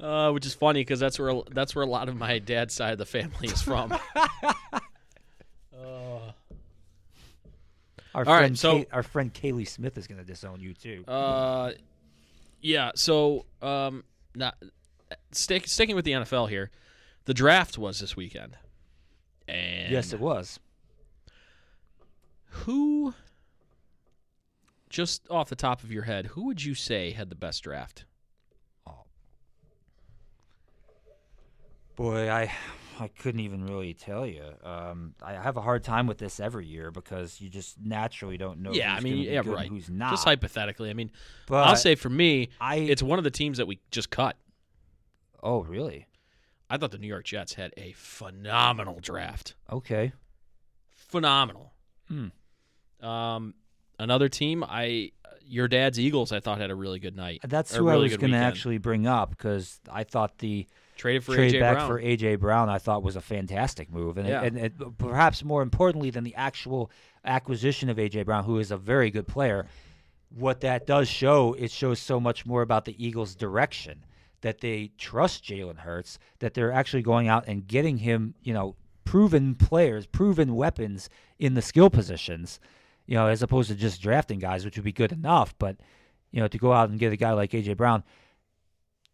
Uh, which is funny because that's where that's where a lot of my dad's side of the family is from. our right, friend, so- Kay- our friend Kaylee Smith is going to disown you too. Uh, yeah. So, um, not stick, sticking with the NFL here. The draft was this weekend, and yes, it was. who, just off the top of your head, who would you say had the best draft? Oh. Boy, I I couldn't even really tell you. Um, I have a hard time with this every year because you just naturally don't know. yeah, I mean, yeah, good right. Who's not? Just hypothetically, I mean, but I'll say for me, I. it's one of the teams that we just cut. oh, really? I thought the New York Jets had a phenomenal draft. Okay. Phenomenal. Hmm. Um, another team, I your dad's Eagles, I thought had a really good night. That's who I was going to actually bring up because I thought the traded for trade AJ back Brown. for AJ Brown I thought was a fantastic move, and, Yeah. it, and it, perhaps more importantly than the actual acquisition of AJ Brown, who is a very good player. What that does show, it shows so much more about the Eagles' direction that they trust Jalen Hurts, that they're actually going out and getting him, you know, proven players, proven weapons in the skill positions, you know, as opposed to just drafting guys, which would be good enough, but you know, to go out and get a guy like AJ Brown,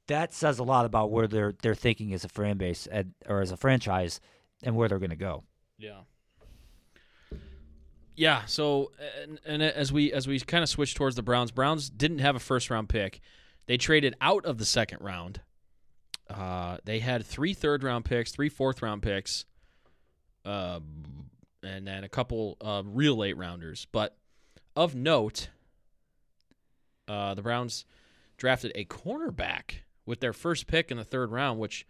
that says a lot about where they're they're thinking as a fan base and, or as a franchise and where they're going to go. Yeah. Yeah. So, and, and as we as we kind of switch towards the Browns, Browns didn't have a first round pick. They traded out of the second round. Uh, they had three third round picks, three fourth round picks, uh, and then a couple uh, real late rounders. But of note, uh, the Browns drafted a cornerback with their first pick in the third round, which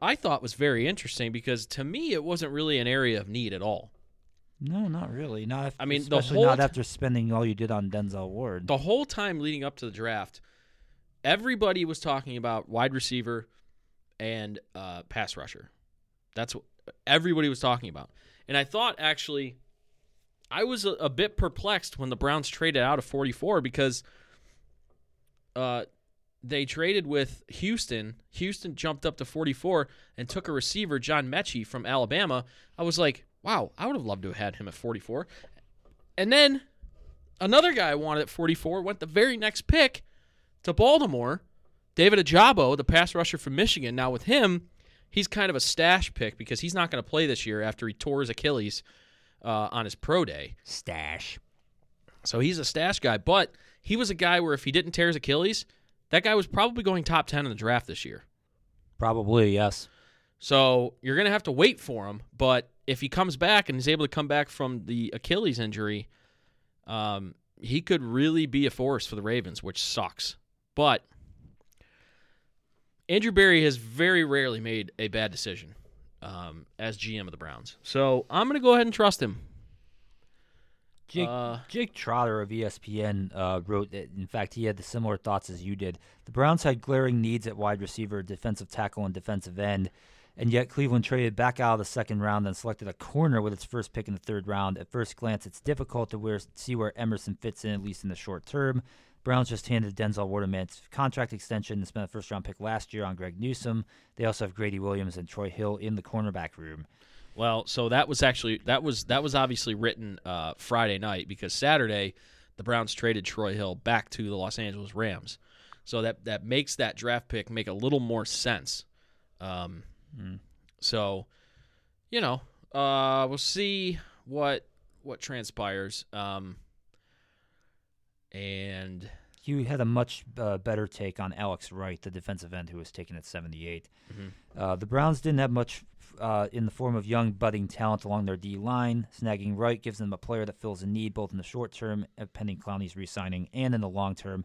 I thought was very interesting because to me it wasn't really an area of need at all. No, not really. Not if, I mean, especially whole not after spending all you did on Denzel Ward. The whole time leading up to the draft, everybody was talking about wide receiver and uh, pass rusher. That's what everybody was talking about. And I thought actually, I was a, a bit perplexed when the Browns traded out of 44 because uh, they traded with Houston. Houston jumped up to 44 and took a receiver, John Metchie from Alabama. I was like, wow, I would have loved to have had him at 44. And then another guy I wanted at 44 went the very next pick to Baltimore. David Ojabo, the pass rusher from Michigan. Now with him, he's kind of a stash pick because he's not going to play this year after he tore his Achilles uh, on his pro day. Stash. So he's a stash guy, but he was a guy where if he didn't tear his Achilles, that guy was probably going top 10 in the draft this year. Probably, yes. So you're going to have to wait for him. But if he comes back and is able to come back from the Achilles injury, um, he could really be a force for the Ravens, which sucks. But Andrew Berry has very rarely made a bad decision um, as GM of the Browns. So I'm going to go ahead and trust him. Jake, Uh, Jake Trotter of ESPN uh, wrote that, in fact, he had the similar thoughts as you did. The Browns had glaring needs at wide receiver, defensive tackle, and defensive end, and yet Cleveland traded back out of the second round and selected a corner with its first pick in the third round. At first glance, it's difficult to where, see where Emerson fits in, at least in the short term. Browns just handed Denzel Ward a man's contract extension and spent a first round pick last year on Greg Newsome. They also have Greedy Williams and Troy Hill in the cornerback room. Well, so that was actually that was that was obviously written uh, Friday night because Saturday the Browns traded Troy Hill back to the Los Angeles Rams, so that that makes that draft pick make a little more sense. Um, So, you know, uh, we'll see what what transpires. Um, and You had a much uh, better take on Alex Wright, the defensive end who was taken at 78. Mhm. Uh, the Browns didn't have much uh, in the form of young budding talent along their D line. Snagging Wright gives them a player that fills a need both in the short term, uh, pending Clowney's re-signing, and in the long term.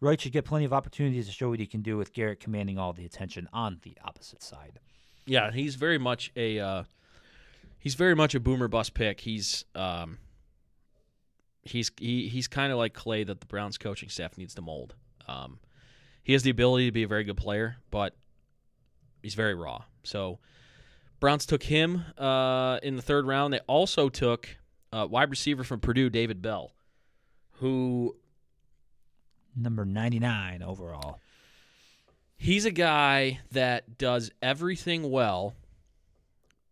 Wright should get plenty of opportunities to show what he can do with Garrett commanding all the attention on the opposite side. yeah, he's very much a uh, he's very much a boomer bust pick. He's um, he's he, he's kind of like clay that the Browns coaching staff needs to mold. Um, he has the ability to be a very good player, but he's very raw. So Browns took him uh, in the third round. They also took uh, wide receiver from Purdue, David Bell, who Number 99 overall. he's a guy that does everything well,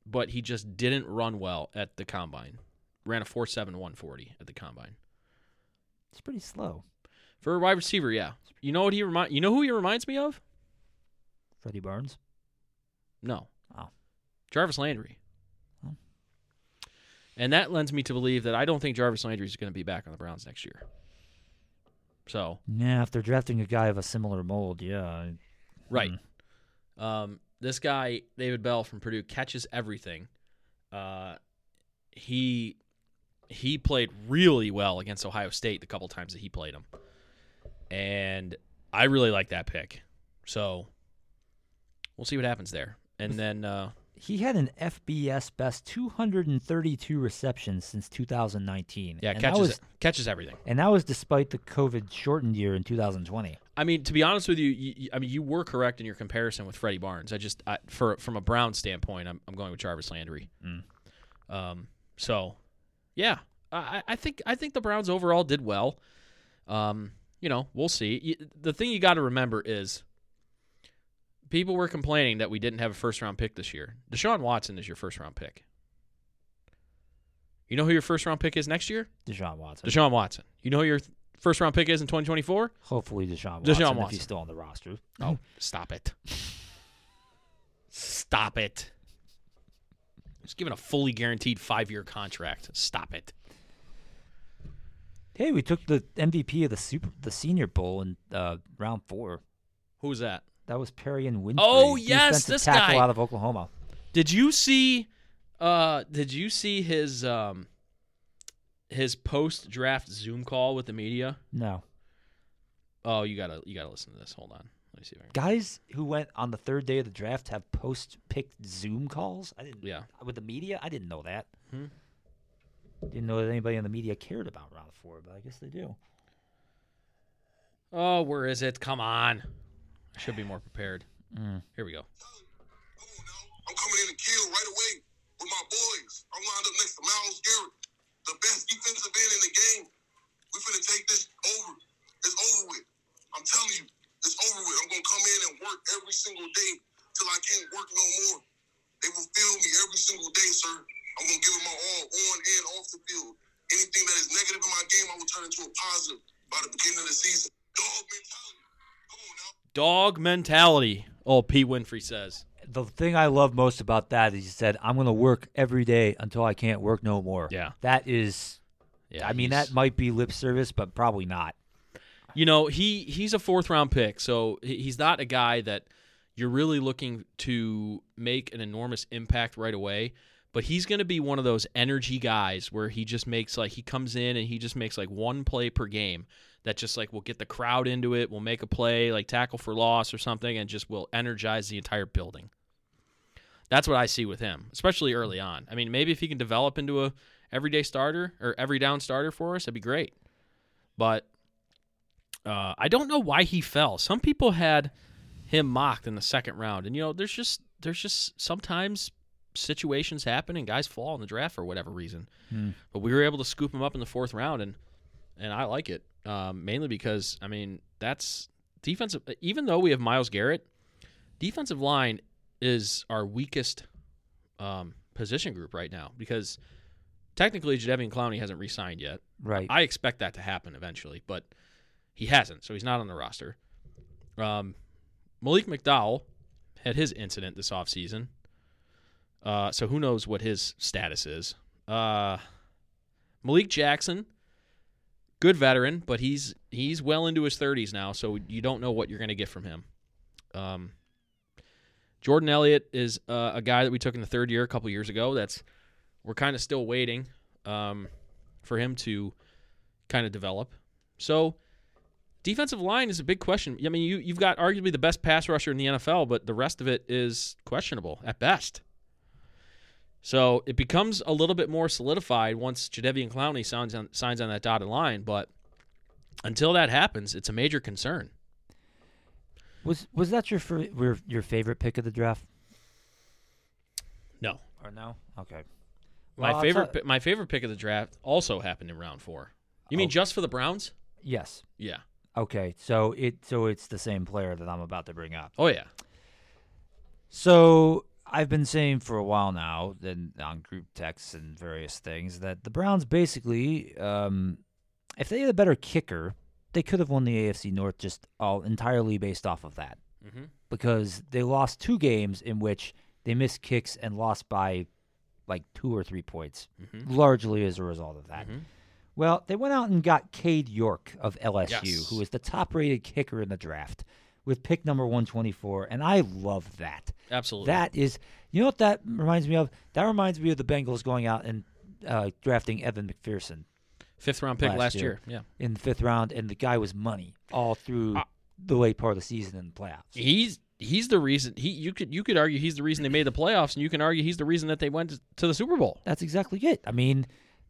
but he just didn't run well at the combine. Ran a 4.7 140 at the combine. It's pretty slow. For a wide receiver, yeah. You know what he remind you know who he reminds me of? Freddie Barnes. No. Oh. Jarvis Landry. Oh. And that lends me to believe that I don't think Jarvis Landry is going to be back on the Browns next year. So, Yeah, if they're drafting a guy of a similar mold, yeah. right. Hmm. Um, this guy, David Bell from Purdue, catches everything. Uh, he he played really well against Ohio State the couple times that he played him, and I really like that pick. So we'll see what happens there. And then uh, He had an FBS best 232 receptions since 2019. yeah, and catches was, catches everything. and that was despite the COVID shortened year in 2020. I mean, to be honest with you, you, you- I mean, you were correct in your comparison with Freddie Barnes. I just, I, for from a Brown standpoint, I'm, I'm going with Jarvis Landry. Mm. Um, so, yeah, I, I think I think the Browns overall did well. Um, you know, we'll see. The thing you got to remember is, people were complaining that we didn't have a first round pick this year. Deshaun Watson is your first round pick. You know who your first round pick is next year? Deshaun Watson. Deshaun Watson. You know who your first round pick is in 2024? Hopefully Deshaun Deshaun Watson, if Watson. he's still on the roster. Oh, stop it. Stop it. He's given a fully guaranteed five year contract. Stop it. Hey, we took the MVP of the super the Senior Bowl in uh, round four. Who's that? That was Perrion Winfrey. Oh, yes, this tackle guy. out of Oklahoma. Did you see uh did you see his um his post draft Zoom call with the media? No, Oh, you gotta you gotta listen to this. Hold on. Let me see if I can guys who went on the third day of the draft have post pick Zoom calls. I didn't. Yeah. With the media, I didn't know that. Hmm. Didn't know that anybody in the media cared about round four, but I guess they do. Oh, where is it? Come on. I should be more prepared. Mm. Here we go. Come on now. I'm coming in and kill right away with my boys. I'm lined up next to Myles Garrett, the best defensive end in the game. We finna take this over. It's over with. I'm telling you, it's over with. I'm gonna come in and work every single day till I can't work no more. They will feel me every single day, sir. I'm gonna give it my all on and off the field. Anything that is negative in my game, I will turn into a positive by the beginning of the season. Dog mentality. Come on now. Dog mentality. Oh, P. Winfrey says. The thing I love most about that is he said, "I'm going to work every day until I can't work no more." Yeah. that is. Yeah. I mean, that might be lip service, but probably not. You know, he he's a fourth round pick, so he's not a guy that you're really looking to make an enormous impact right away. But he's going to be one of those energy guys where he just makes like he comes in and he just makes like one play per game that just like will get the crowd into it, will make a play like tackle for loss or something, and just will energize the entire building. That's what I see with him, especially early on. I mean, maybe if he can develop into a everyday starter or every down starter for us, that'd be great. But uh, I don't know why he fell. Some people had him mocked in the second round, and you know, there's just there's just sometimes situations happen and guys fall in the draft for whatever reason. Hmm. But we were able to scoop him up in the fourth round, and and I like it um, mainly because I mean that's defensive. Even though we have Myles Garrett, defensive line is our weakest um, position group right now because technically Jadeveon Clowney hasn't re-signed yet. Right. I expect that to happen eventually, but he hasn't, so he's not on the roster. Um, Malik McDowell had his incident this offseason. Uh, so who knows what his status is. Uh, Malik Jackson good veteran, but he's he's well into his 30s now, so you don't know what you're going to get from him. Um, Jordan Elliott is uh, a guy that we took in the third year a couple years ago. That's we're kind of still waiting um, for him to kind of develop. So defensive line is a big question. I mean, you you've got arguably the best pass rusher in the NFL, but the rest of it is questionable at best. So it becomes a little bit more solidified once Jadeveon Clowney signs on, signs on that dotted line, but until that happens, it's a major concern. Was was that your your, your favorite pick of the draft? No, Or no? Okay. my Well, I'll favorite tell- pi- my favorite pick of the draft also happened in round four. You mean Oh. just for the Browns? Yes. Yeah. Okay. So it so it's the same player that I'm about to bring up. Oh yeah. So I've been saying for a while now, then on group texts and various things, that the Browns basically, um, if they had a better kicker, they could have won the AFC North just all entirely based off of that. Mm-hmm. Because they lost two games in which they missed kicks and lost by like two or three points, Mm-hmm. largely as a result of that. Mhm. Well, they went out and got Cade York of LSU, Yes. who is the top rated kicker in the draft with pick number 124. And I love that. Absolutely. That is, you know what that reminds me of? That reminds me of the Bengals going out and uh, drafting Evan McPherson Fifth round pick last last, year. year. Yeah. in the fifth round, and the guy was money all through Uh, the late part of the season and the playoffs. He's he's the reason he you could you could argue he's the reason they made the playoffs and you can argue he's the reason that they went to the Super Bowl. That's exactly it. I mean,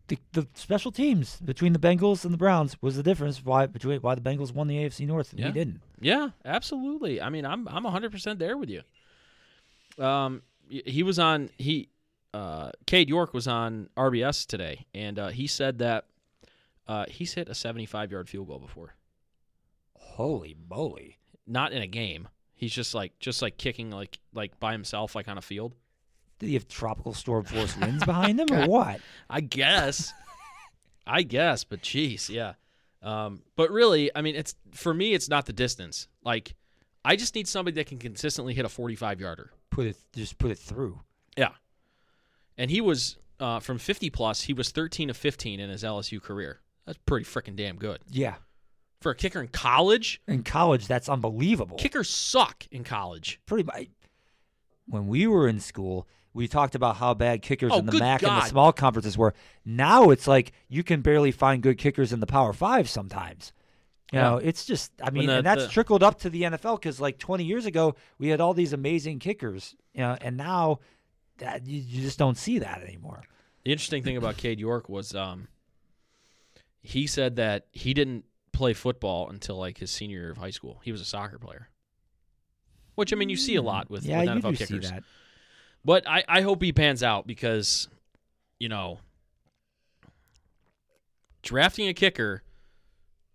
the, the special teams between the Bengals and the Browns was the difference why between why the Bengals won the AFC North and Yeah. we didn't. Yeah, absolutely. I mean, I'm I'm 100% there with you. Um he was on he uh Cade York was on RBS today and uh, he said that uh, he's hit a 75-yard field goal before. Holy moly! Not in a game. He's just like just like kicking like like by himself like on a field. Did he have tropical storm force winds behind him or what? I guess. I guess, but jeez, yeah. Um, but really, I mean, it's for me, it's not the distance. Like, I just need somebody that can consistently hit a 45 yarder. Put it just put it through. Yeah. And he was uh, from 50 plus. He was 13 of 15 in his LSU career. That's pretty freaking damn good Yeah. for a kicker in college. In college, that's unbelievable. Kickers suck in college. Pretty much. When we were in school, we talked about how bad kickers Oh, in the MAC and the small conferences were. Now it's like you can barely find good kickers in the Power Five sometimes. You Yeah. know, it's just, I mean, the- and that's the- trickled up to the NFL because like 20 years ago, we had all these amazing kickers, you know, and now that you, you just don't see that anymore. The interesting thing about Cade York was um, he said that he didn't play football until like his senior year of high school. He was a soccer player. Which I mean, you see a lot with, yeah, with you NFL kickers. But I, I hope he pans out because, you know, drafting a kicker,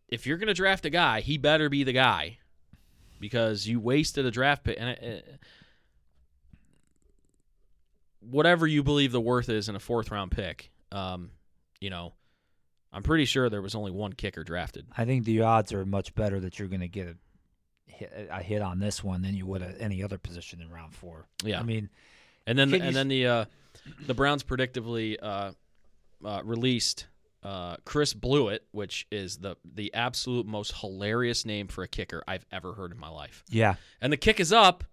if you're going to draft a guy, he better be the guy because you wasted a draft pick. And uh, whatever you believe the worth is in a fourth round pick, um, you know, I'm pretty sure there was only one kicker drafted. I think the odds are much better that you're going to get a hit, a hit on this one than you would at any other position in round four. Yeah. I mean, And then Can and then the uh, the Browns predictively uh, uh, released uh, Chris Blewitt, which is the the absolute most hilarious name for a kicker I've ever heard in my life. yeah, And the kick is up,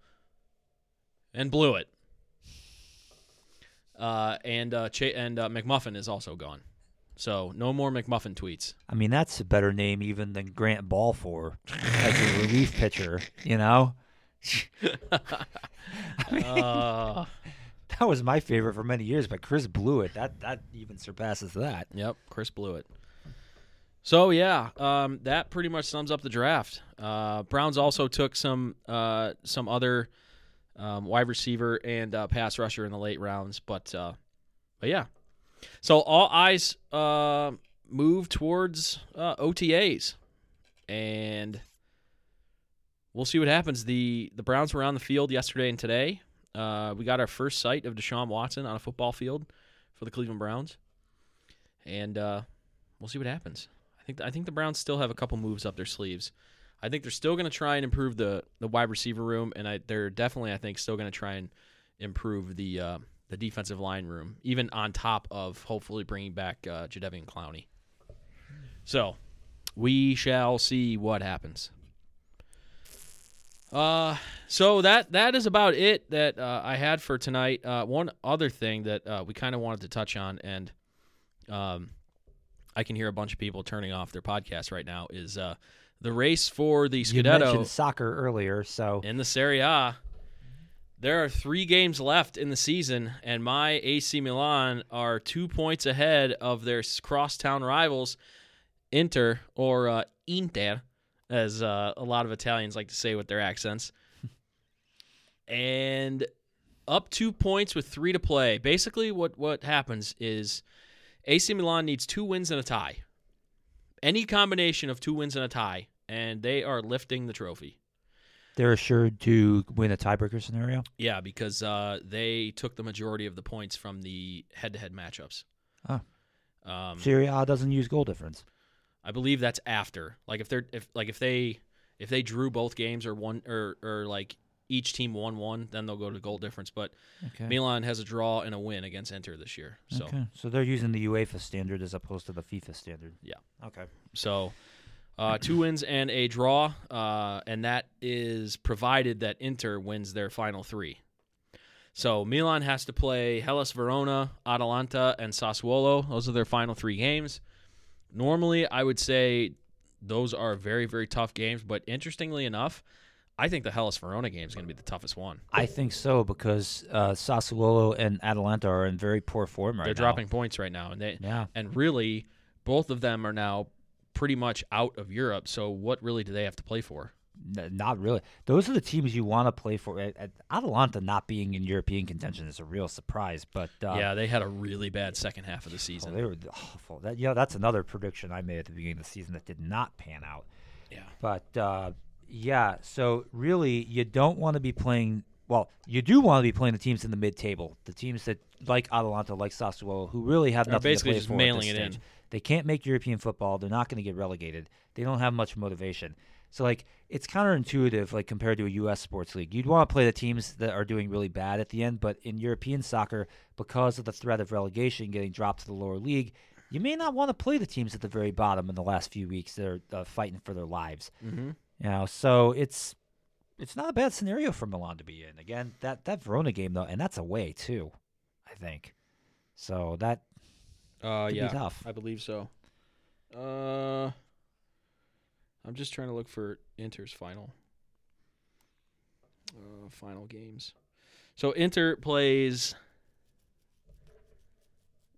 and Blewitt. Uh, and uh, Cha- and uh, McMuffin is also gone, so no more McMuffin tweets. I mean that's a better name even than Grant Balfour as a relief pitcher. You know, Uh, that was my favorite for many years, but Chris Blewitt that that even surpasses that. Yep, Chris Blewitt. So yeah, um, that pretty much sums up the draft. Uh, Browns also took some uh, some other um, wide receiver and uh, pass rusher in the late rounds, but uh, but yeah. So all eyes uh, move towards uh, OTAs, and we'll see what happens. the The Browns were on the field yesterday and today. Uh, we got our first sight of Deshaun Watson on a football field for the Cleveland Browns, and uh, we'll see what happens. I think I think the Browns still have a couple moves up their sleeves. I think they're still going to try and improve the the wide receiver room, and I, they're definitely I think still going to try and improve the uh, the defensive line room, even on top of hopefully bringing back uh, Jadeveon Clowney. So we shall see what happens. Uh, so that that is about it that uh, I had for tonight. Uh, one other thing that uh, we kind of wanted to touch on, and um, I can hear a bunch of people turning off their podcast right now, is uh, the race for the You Scudetto mentioned soccer earlier, so in the Serie A. There are three games left in the season, and my AC Milan are two points ahead of their crosstown rivals, Inter or uh, Inter, as uh, a lot of Italians like to say with their accents, and up two points with three to play. Basically, what what happens is AC Milan needs two wins and a tie, any combination of two wins and a tie, and they are lifting the trophy. they're assured to win a tiebreaker scenario. Yeah, because uh, they took the majority of the points from the head-to-head matchups. Oh. Um, Serie A doesn't use goal difference. I believe that's after. Like if they're if like if they if they drew both games or one or or like each team won one, then they'll go to goal difference. But Okay. Milan has a draw and a win against Inter this year. So okay. So they're using the UEFA standard as opposed to the FIFA standard. Yeah. Okay. So, uh, two wins and a draw, uh, and that is provided that Inter wins their final three. So Milan has to play Hellas Verona, Atalanta, and Sassuolo. Those are their final three games. Normally, I would say those are very, very tough games, but interestingly enough, I think the Hellas Verona game is going to be the toughest one. I think so because uh, Sassuolo and Atalanta are in very poor form right now. They're now. dropping points right now, and they Yeah. and really both of them are now pretty much out of Europe. So what really do they have to play for? Not really. Those are the teams you want to play for. At, at Atalanta not being in European contention is a real surprise. But uh, yeah, they had a really bad second half of the oh, season. they were awful. That, you know, that's another prediction I made at the beginning of the season that did not pan out. yeah. But uh, yeah, so really, you don't want to be playing. Well, you do want to be playing the teams in the mid-table, the teams that like Atalanta, like Sassuolo, who really have nothing basically to play just for mailing it in. They can't make European football. They're not going to get relegated. They don't have much motivation. So like, it's counterintuitive, like compared to a U.S. sports league. You'd want to play the teams that are doing really bad at the end, but in European soccer, because of the threat of relegation getting dropped to the lower league, you may not want to play the teams at the very bottom in the last few weeks that are uh, fighting for their lives. Mm-hmm. You know, so it's it's not a bad scenario for Milan to be in. Again, that that Verona game though, and that's away too, I think. So that Uh, yeah, be tough. I believe so. Uh, I'm just trying to look for Inter's final. Uh, final games. So Inter plays.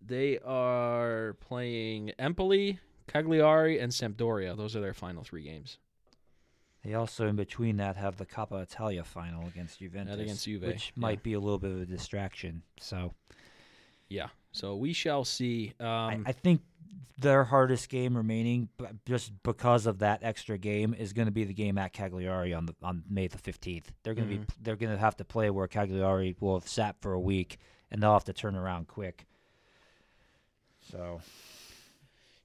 They are playing Empoli, Cagliari, and Sampdoria. Those are their final three games. They also, in between that, have the Coppa Italia final against Juventus, against Juve, which yeah. might be a little bit of a distraction. So Yeah. So we shall see. Um, I, I think their hardest game remaining, just because of that extra game, is going to be the game at Cagliari on the on May the fifteenth. They're going to Mhm. be they're going to have to play where Cagliari will have sat for a week, and they'll have to turn around quick. So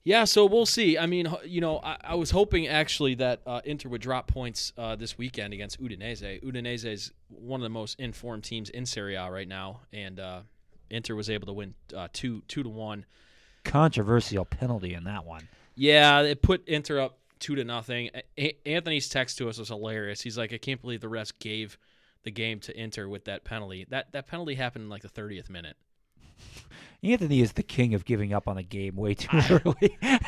Yeah, so we'll see. I mean, you know, I, I was hoping actually that uh, Inter would drop points uh, this weekend against Udinese. Udinese is one of the most informed teams in Serie A right now, and uh, Inter was able to win uh, two two to one. Controversial penalty in that one. Yeah, it put Inter up two to nothing. A- Anthony's text to us was hilarious. He's like, "I can't believe the refs gave the game to Inter with that penalty. That that penalty happened in like the 30th minute." Anthony is the king of giving up on a game way too early.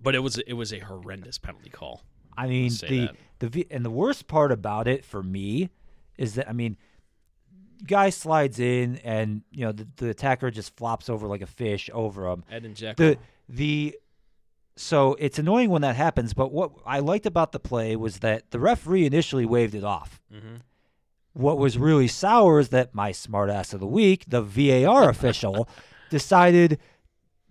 But it was it was a horrendous penalty call. I mean, the that. the and the worst part about it for me is that I mean, guy slides in and you know the, the attacker just flops over like a fish over him. Ed and Jekyll. The the so it's annoying when that happens. But what I liked about the play was that the referee initially waved it off. hmm What was really sour is that my smartass of the week, the VAR official, decided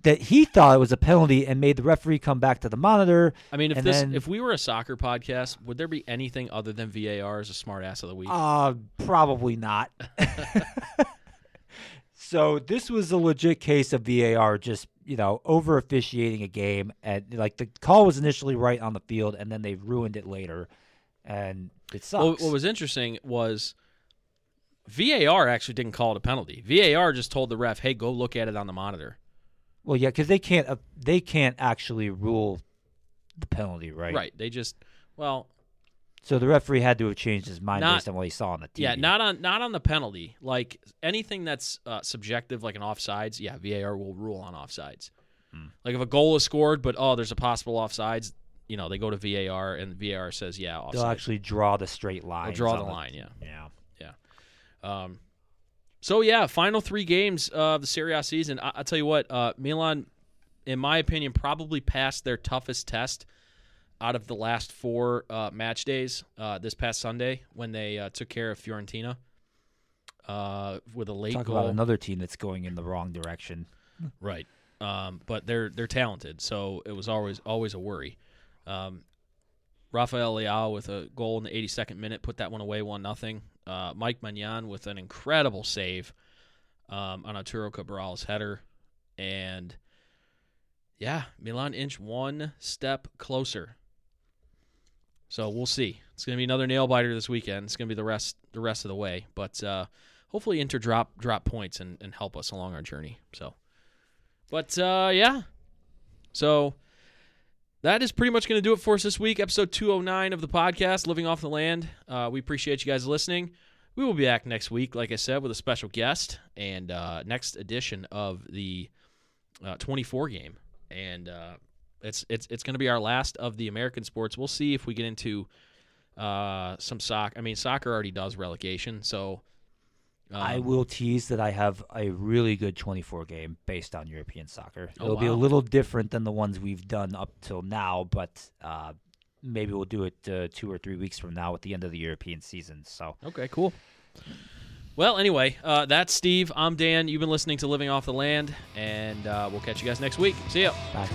that he thought it was a penalty and made the referee come back to the monitor. I mean, if this then- if we were a soccer podcast, would there be anything other than VAR as a smart ass of the week? Uh, probably not. so this was a legit case of VAR just, you know, over officiating a game and like the call was initially right on the field and then they ruined it later. And it sucks. What, what was interesting was VAR actually didn't call it a penalty. VAR just told the ref, "Hey, go look at it on the monitor." Well, yeah, because they can't uh, they can't actually rule the penalty, right? Right. They just well, So the referee had to have changed his mind Not- based on what he saw on the TV. yeah, not on not on the penalty. Like anything that's uh, subjective, like an offsides. Yeah, VAR will rule on offsides. Hmm. Like if a goal is scored, but oh, there's a possible offsides. You know, they go to VAR and VAR says yeah, offside. They'll actually draw the straight line. They'll draw the line. Yeah. Yeah. Um, so yeah, final three games of the Serie A season. I- I'll tell you what, uh, Milan, in my opinion, probably passed their toughest test out of the last four uh, match days. Uh, this past Sunday when they uh, took care of Fiorentina uh, with a late Talk goal. about another team that's going in the wrong direction. Right. Um, but they're they're talented, so it was always always a worry. Um, Rafael Leao with a goal in the 82nd minute put that one away one nothing. Uh, Mike Maignan with an incredible save um, on Arturo Cabral's header, and yeah, Milan inch one step closer. So we'll see. It's gonna be another nail biter this weekend. It's gonna be the rest the rest of the way, but uh, hopefully Inter drop drop points and, and help us along our journey. So. But uh, yeah, so that is pretty much going to do it for us this week. Episode 209 of the podcast, Living Off the Land. Uh, we appreciate you guys listening. We will be back next week, like I said, with a special guest and uh, next edition of the uh, 24 game. And uh, it's it's it's going to be our last of the American sports. We'll see if we get into uh, some soccer. I mean, soccer already does relegation, so. I um, will tease that I have a really good 24 game based on European soccer. Oh, It'll be a little different than the ones we've done up till now, but uh, maybe we'll do it uh, two or three weeks from now at the end of the European season. So Okay, cool. Well, anyway, uh, that's Steve. I'm Dan. You've been listening to Living Off the Land, and uh, we'll catch you guys next week. See ya. bye.